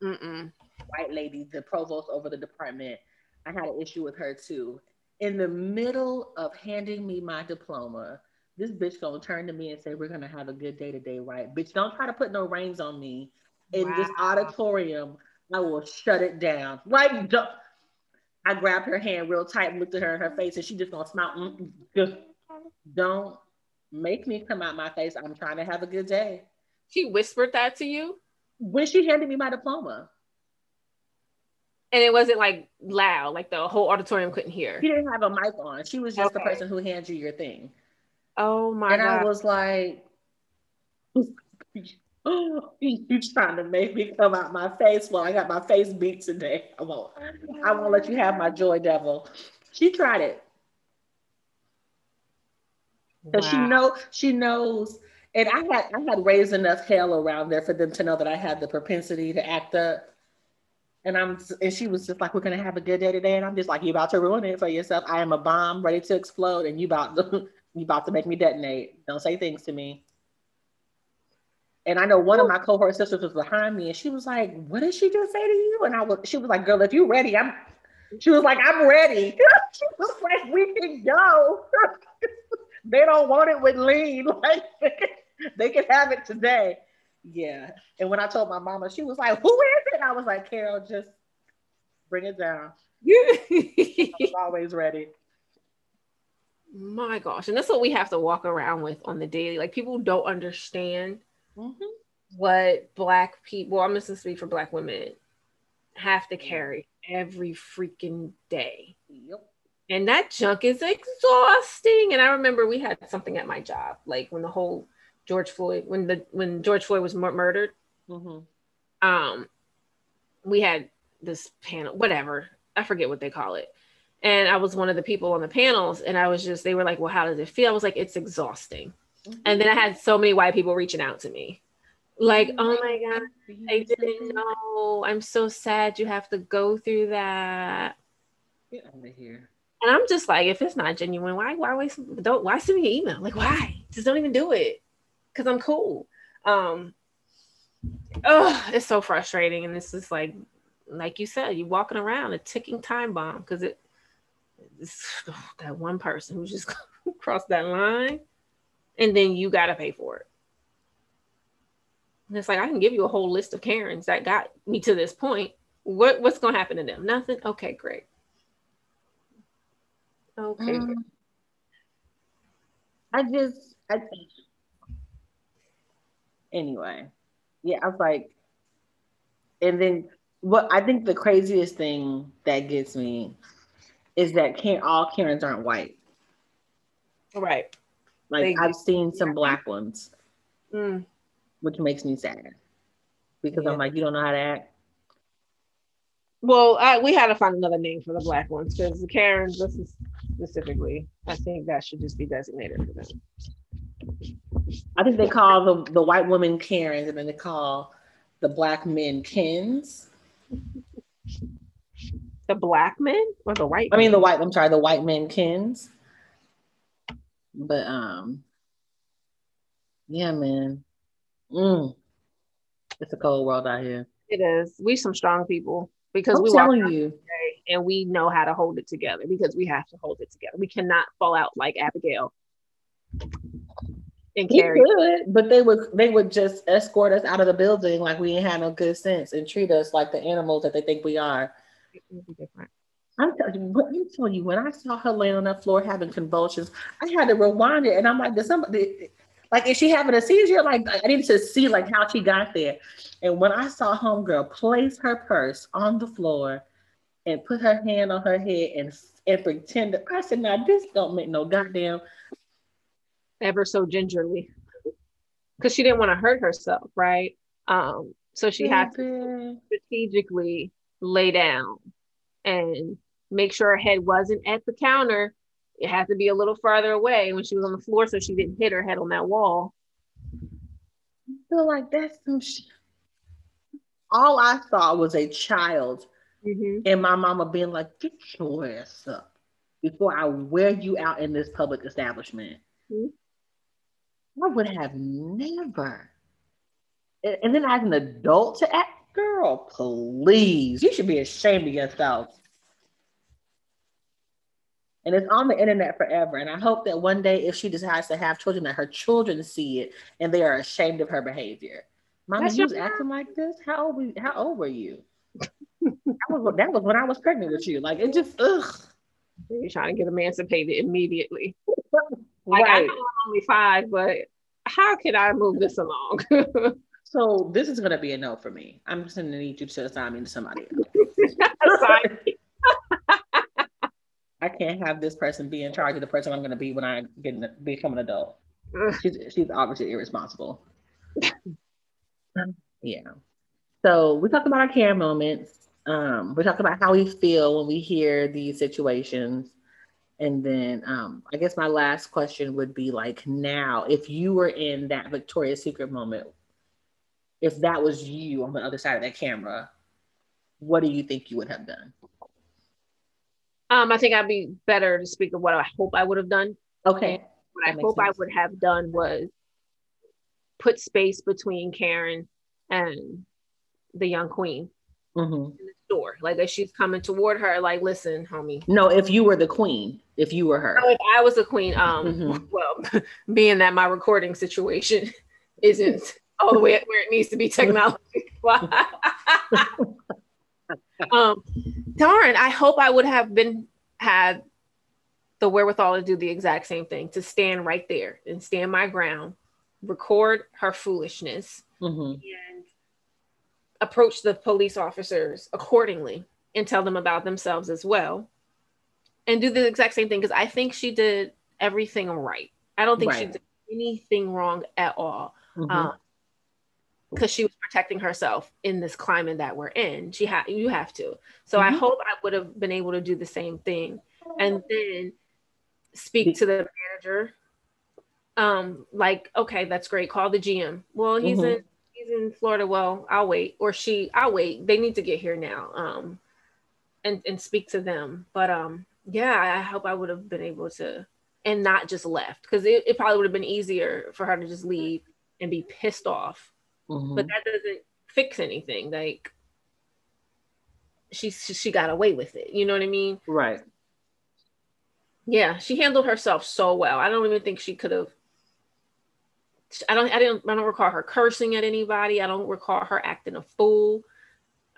Mm-mm. White lady, the provost over the department. I had an issue with her too. In the middle of handing me my diploma, this bitch gonna turn to me and say, "We're gonna have a good day today, right?" Bitch, don't try to put no reins on me in wow. this auditorium. I will shut it down. Like, I grabbed her hand real tight and looked at her in her face, and she just gonna smile. Mm, just don't make me come out my face. I'm trying to have a good day. She whispered that to you when she handed me my diploma. And it wasn't like loud, like the whole auditorium couldn't hear. She didn't have a mic on. She was just okay. the person who hands you your thing. Oh my and god! And I was like, you trying to make me come out my face? Well, I got my face beat today. I won't. I won't let you have my joy, devil. She tried it because wow. she know she knows. And I had I had raised enough hell around there for them to know that I had the propensity to act up. And I'm and she was just like, "We're gonna have a good day today," and I'm just like, "You about to ruin it for yourself? I am a bomb ready to explode, and you about to (laughs) you about to make me detonate. Don't say things to me. And I know one of my cohort sisters was behind me and she was like, What did she just say to you? And I was she was like, Girl, if you ready, I'm she was like, I'm ready. (laughs) she was like, We can go. (laughs) they don't want it with lean. (laughs) Like they can have it today. Yeah. And when I told my mama, she was like, Who is it? I was like, Carol, just bring it down. I was always ready my gosh and that's what we have to walk around with on the daily like people don't understand mm-hmm. what black people Well, i'm just to speak for black women have to carry every freaking day. And that junk is exhausting and i remember we had something at my job like when the whole george floyd when the when george floyd was mur- murdered mm-hmm. um we had this panel whatever i forget what they call it and I was one of the people on the panels, and I was just, they were like, Well, how does it feel? I was like, It's exhausting. Mm-hmm. And then I had so many white people reaching out to me, like, Oh my God, I didn't know. I'm so sad you have to go through that. Get out of here. And I'm just like, if it's not genuine, why, why waste, don't, why send me an email? Like, why? Just don't even do it. Cause I'm cool. Um, oh, it's so frustrating. And this is like, like you said, you're walking around a ticking time bomb because it (sighs) that one person who just (laughs) crossed that line and then you got to pay for it. And it's like I can give you a whole list of Karens that got me to this point. What what's to happen to them? Nothing. Okay, great. Okay. Um, I just I think anyway. Yeah, I was like, and then what I think the craziest thing that gets me is that can all Karens aren't white. Right. Like they, I've seen some black ones, mm. which makes me sad because yeah. I'm like, you don't know how to act. Well, I, we had to find another name for the black ones because the Karens, this is specifically, I think that should just be designated for them. I think they call the, the white women Karens and then they call the black men Kens. The black men or the white? I mean the white, I'm sorry, the white men Kens. But um yeah, man. Mm. It's a cold world out here. It is. We some strong people because I'm we walk telling out you. And we know how to hold it together because we have to hold it together. We cannot fall out like Abigail and Carrie. could, but they would they would just escort us out of the building like we ain't had no good sense and treat us like the animals that they think we are. It would be different. I'm telling you, I'm telling you, when I saw her laying on that floor having convulsions, I had to rewind it, and I'm like, did somebody like is she having a seizure? Like I needed to see like how she got there. And when I saw homegirl place her purse on the floor and put her hand on her head and and pretend, I said, now this don't make no goddamn ever so gingerly because she didn't want to hurt herself, right? Um, so she had to strategically lay down and make sure her head wasn't at the counter. It had to be a little farther away when she was on the floor so she didn't hit her head on that wall. I feel like that's some shit. All I saw was a child and my mama being like, get your ass up before I wear you out in this public establishment. Mhm. I would have never. And and then as an adult to act, girl, please, you should be ashamed of yourself. And it's on the internet forever. And I hope that one day, if she decides to have children, that her children see it and they are ashamed of her behavior. Mama, That's you was acting like this. How old? Were, how old were you? That was that was when I was pregnant with you. Like it just ugh. You're trying to get emancipated immediately. (laughs) Like I Right. know I'm only five, but how can I move this along? (laughs) So this is gonna be a no for me. I'm just gonna need you to assign me to somebody (laughs) I can't have this person be in charge of the person I'm gonna be when I get in, become an adult. She's she's obviously irresponsible. yeah. So we talked about our care moments. Um, we talked about how we feel when we hear these situations. And then um, I guess my last question would be like now, if you were in that Victoria's Secret moment, if that was you on the other side of that camera, what do you think you would have done? Um, I think I'd be better to speak of what I hope I would have done. Okay. What I That hope I would have done was put space between Karen and the young queen hmm in the store. Like as she's coming toward her, like, listen, homie. No, if you were the queen, if you were her. Oh, if I was a queen, um, Mhm. well, (laughs) being that my recording situation (laughs) isn't all the way where it needs to be technology. (laughs) um, darn, I hope I would have been had the wherewithal to do the exact same thing, to stand right there and stand my ground, record her foolishness, hmm and approach the police officers accordingly and tell them about themselves as well and do the exact same thing because i think she did everything right. I don't think she did anything wrong at all because she was protecting herself in this climate that we're in. She had you have to. So i Mhm. hope i would have been able to do the same thing. And then speak to the manager um like okay that's great. Call the gm well he's Mhm. in in florida well i'll wait or she i'll wait. They need to get here now um and and speak to them. But um yeah i hope i would have been able to and not just left because it, it probably would have been easier for her to just leave and be pissed off. Hmm but that doesn't fix anything like she she got away with it you know what i mean? Right. yeah she handled herself so well. I don't even think she could have i don't i didn't i don't recall her cursing at anybody. I don't recall her acting a fool.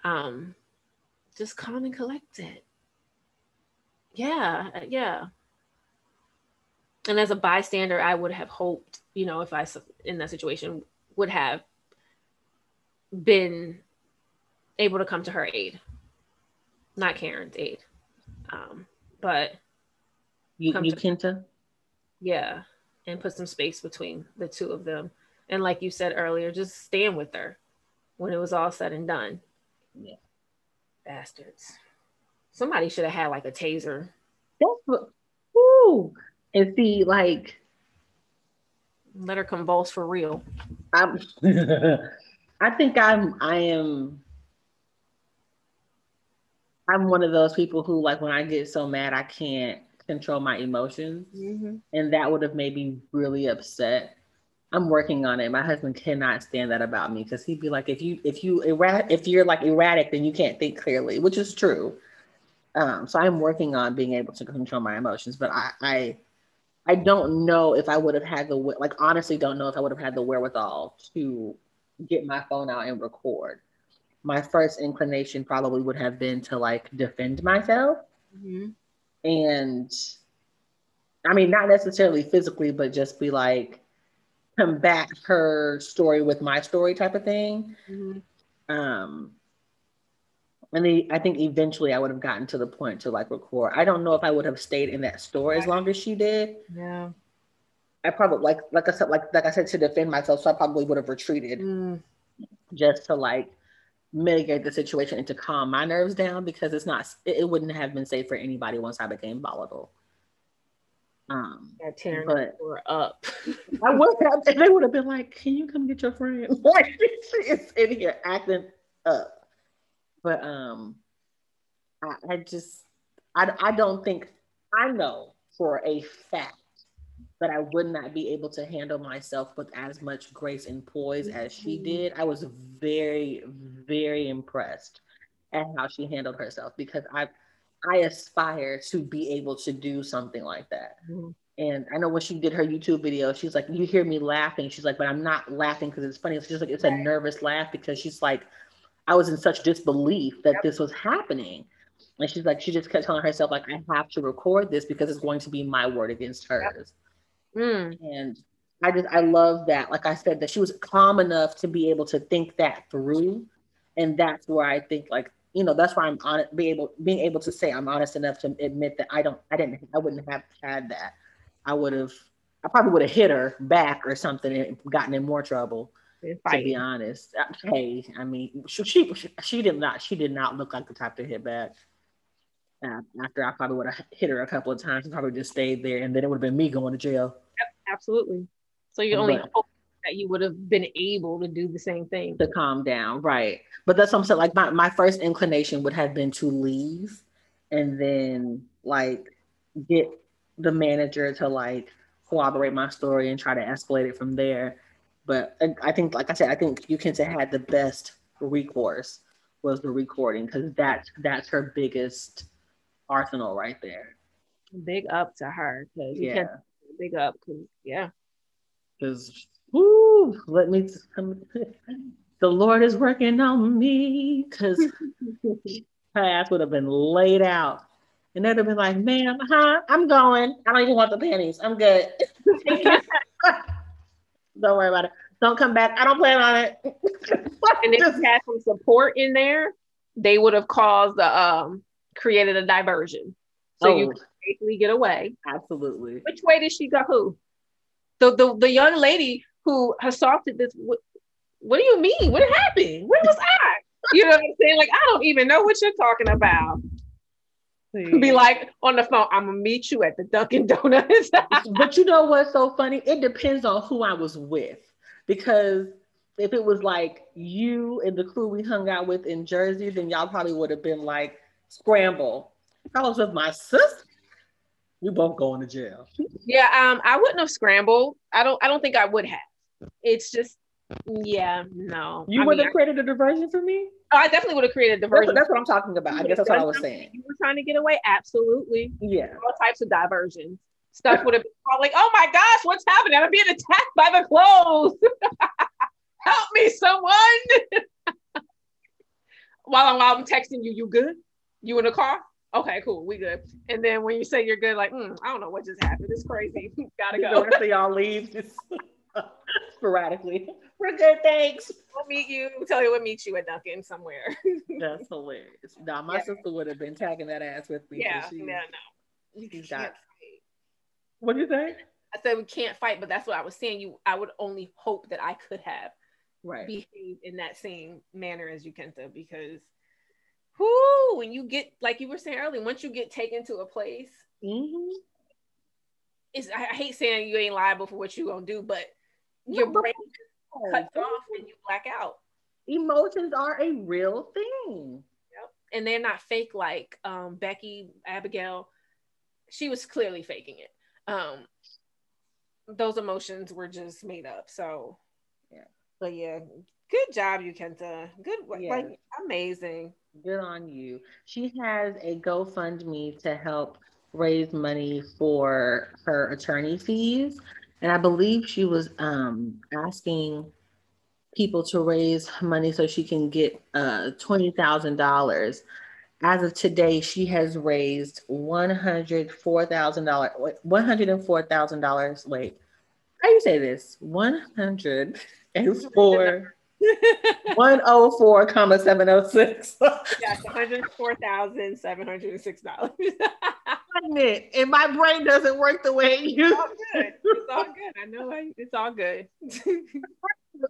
Um just calm and collected yeah yeah. And as a bystander i would have hoped you know if I in that situation would have been able to come to her aid. Not karen's aid. Um but You, Come you to- Kenta? yeah and put some space between the two of them and like you said earlier just stand with her when it was all said and done Yeah. bastards somebody should have had like a taser That's what. Woo. And see, like Let her convulse for real. I'm, (laughs) I think I'm I am I'm one of those people who like when I get so mad I can't control my emotions Mm-hmm. and that would have made me really upset. I'm working on it. My husband cannot stand that about me because he'd be like, if you if you erratic if you're like erratic, then you can't think clearly, which is true. Um, so I'm working on being able to control my emotions, but I I, I don't know if I would have had the like honestly don't know if I would have had the wherewithal to get my phone out and record. My first inclination probably would have been to like defend myself Mm-hmm. And I mean, not necessarily physically, but just be like, combat her story with my story type of thing. Mm-hmm. Um, and then I think eventually I would have gotten to the point to like record. I don't know if I would have stayed in that store as long as she did. Yeah. I probably like like I said like like I said to defend myself, so I probably would have retreated Mm. just to like mitigate the situation and to calm my nerves down because it's not it, wouldn't have been safe for anybody once I became volatile. Um, Yeah, tearing But- her up. (laughs) I would have, they would have been like, "Can you come get your friend?" (laughs) Like she is in here acting up. But um, I, I just, I, I don't think I know for a fact that I would not be able to handle myself with as much grace and poise as she Mhm. did. I was very, very impressed at how she handled herself because I, I aspire to be able to do something like that. Mhm. And I know when she did her YouTube video, she's like, "You hear me laughing?" She's like, "But I'm not laughing because it's funny." It's just like it's a nervous laugh because she's like, I was in such disbelief that this was happening, and she's like, she just kept telling herself like, "I have to record this because it's going to be my word against hers." Mm. And I just I love that. Like I said, that she was calm enough to be able to think that through, and that's where I think like you know that's why I'm on it, be able being able to say I'm honest enough to admit that I don't I didn't I wouldn't have had that. I would have I probably would have hit her back or something and gotten in more trouble. To be honest, Uh, hey, I mean, she, she she did not she did not look like the type to hit back. Uh, after I probably would have hit her a couple of times, and probably just stayed there, and then it would have been me going to jail. Absolutely. So you only But- hope that you would have been able to do the same thing. to calm down, right? But that's what I'm saying. Like my, my first inclination would have been to leave and then like get the manager to like corroborate my story and try to escalate it from there. But I- think, like I said, I think you can say had the best recourse was the recording because that's that's her biggest arsenal right there. Big up to her because you Yeah. Big up because yeah. Because let me (laughs) the Lord is working on me because (laughs) her ass would have been laid out. And they'd have been like, ma'am, huh? I'm going. I don't even want the panties. I'm good. (laughs) don't worry about it. Don't come back. I don't plan on it. And if you had some support in there, they would have caused the um created a diversion. So you Oh. could safely get away. Absolutely. Which way did she go? Who? The the, the young lady who assaulted this. What, what do you mean? What happened? Where was I? You know what I'm saying? Like I don't even know what you're talking about. Be like on the phone. I'm gonna meet you at the Dunkin' Donuts. (laughs) but you know what's so funny? It depends on who I was with. Because if it was like you and the crew we hung out with in Jersey, then y'all probably would have been like, scramble. If I was with my sister, we both going to jail. yeah, um, I wouldn't have scrambled. I don't. I don't think I would have. It's just, yeah, no. You I would mean, have created a diversion for me? I, I definitely would have created a That's, diversion. that's what I'm talking about. I guess that's what I was saying. You were trying to get away. Absolutely. Yeah. all types of diversions. Stuff would have been called like, oh my gosh, what's happening? I'm being attacked by the clothes. (laughs) Help me, someone. (laughs) while, I'm, while I'm texting you, you good? You in the car? Okay, cool. We good. And then when you say you're good, like, mm, I don't know what just happened. It's crazy. (laughs) Gotta You know, go. after y'all leave just (laughs) sporadically. We're good, thanks. We'll meet you. Tell you we'll meet you at Dunkin' somewhere. (laughs) That's hilarious. Nah, my Yeah. sister would have been tagging that ass with me. yeah, she- no, no. You can't fight. What do you think? I said we can't fight, but that's what I was saying. You, I would only hope that I could have Right. behave in that same manner as you Kenta because whoo, when you get like you were saying earlier, once you get taken to a place, hmm it's I, I hate saying you ain't liable for what you gonna do, but your brain cuts off and you black out. Emotions are a real thing. And they're not fake like um, Becky Abigail. She was clearly faking it. Um, those emotions were just made up. So, Yeah. But yeah, good job, you Kenta. Good, Yeah. like amazing. Good on you. She has a GoFundMe to help raise money for her attorney fees. And I believe she was um, asking people to raise money so she can get uh, $20,000. As of today, she has raised $104,000. $104,000. Wait, how do you say this? 104. 104 comma 706 Yes, one hundred four thousand seven hundred six dollars. (laughs) and my brain doesn't work the way it used all good. It's all good. I know I- it's all good. (laughs)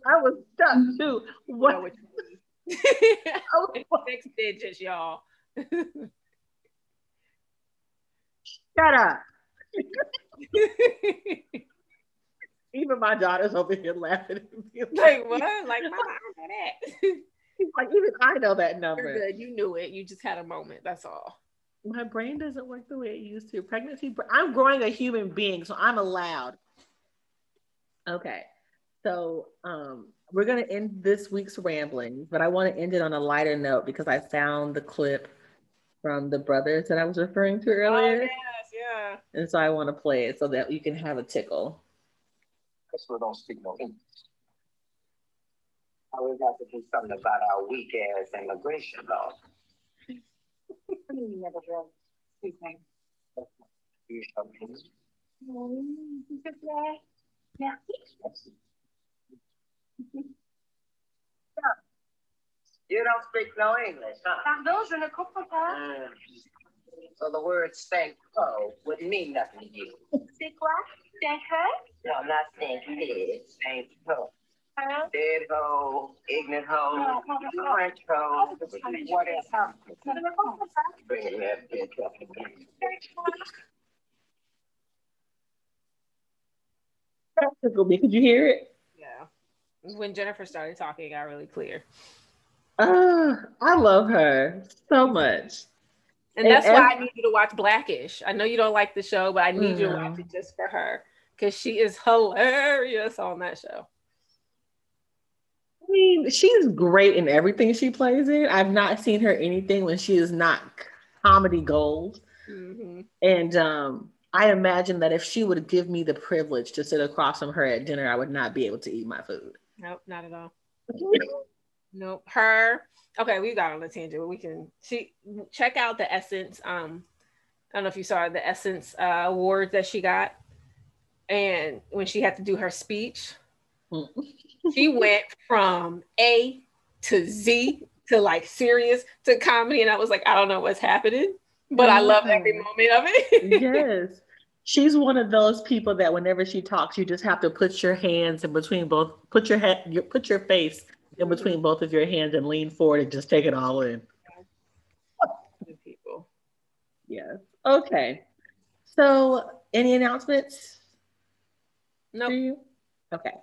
i was stuck too what what you (laughs) six digits, y'all. shut up even my daughter's over here laughing at me. (laughs) like what? Like mama, I know that. (laughs) like even i know that You're number good. You knew it. You just had a moment. That's all. my brain doesn't work the way it used to pregnancy i'm growing a human being so i'm allowed okay so um we're going to end this week's rambling but i want to end it on a lighter note because i found the clip from the brothers that i was referring to Oh earlier yes, yeah. and so i want to play it so that you can have a tickle we don't speak no English. I always have to do something about our weak ass immigration law. (laughs) You show me. You don't speak no English, huh? Pardon, je ne comprends pas. Mm. So the word stanko would mean nothing to you. C'est quoi? C'est un cœur? No, not stanky. Stanko. Hein? Dead hoe, ignorant hoe, French hoe, what else? Je ne comprends pas. That bitch up again. That tickled me could you hear it Yeah. When Jennifer started talking, it got really clear. Ah, i love her so much And And that's why I need you to watch Blackish. I know you don't like the show, but I need you to watch it just for her because she is hilarious on that show. I mean, she's great in everything she plays in. I've not seen her anything when she is not comedy gold. hmm And um, I imagine that if she would give me the privilege to sit across from her at dinner, I would not be able to eat my food. Nope, not at all. (laughs) Nope. Her. Okay, we got on a tangent, but we can. She check out the Essence. Um, I don't know if you saw the Essence uh, award that she got, and when she had to do her speech, she went from A to Z to like serious to comedy, and I was like, I don't know what's happening, but I love every moment of it. yes. She's one of those people that whenever she talks, you just have to put your hands in between both, put your head, your, put your face in between both of your hands and lean forward and just take it all in. People. Yes. Okay. So, any announcements? No. Nope. Okay.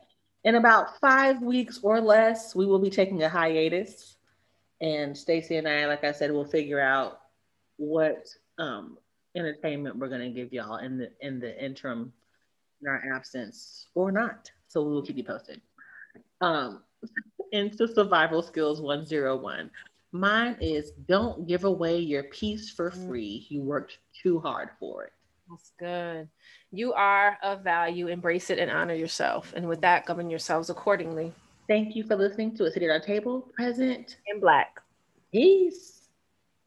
In about five weeks or less, we will be taking a hiatus. And Stacy and I, like I said, will figure out what um, entertainment we're going to give y'all in the in the interim, in our absence or not. So we will keep you posted. Um, into survival skills 101. Mine is don't give away your peace for mm. free. You worked too hard for it. That's good. You are of value. Embrace it and honor yourself. And with that, govern yourselves accordingly. Thank you for listening to A City at Our Table. Present. In black. Peace.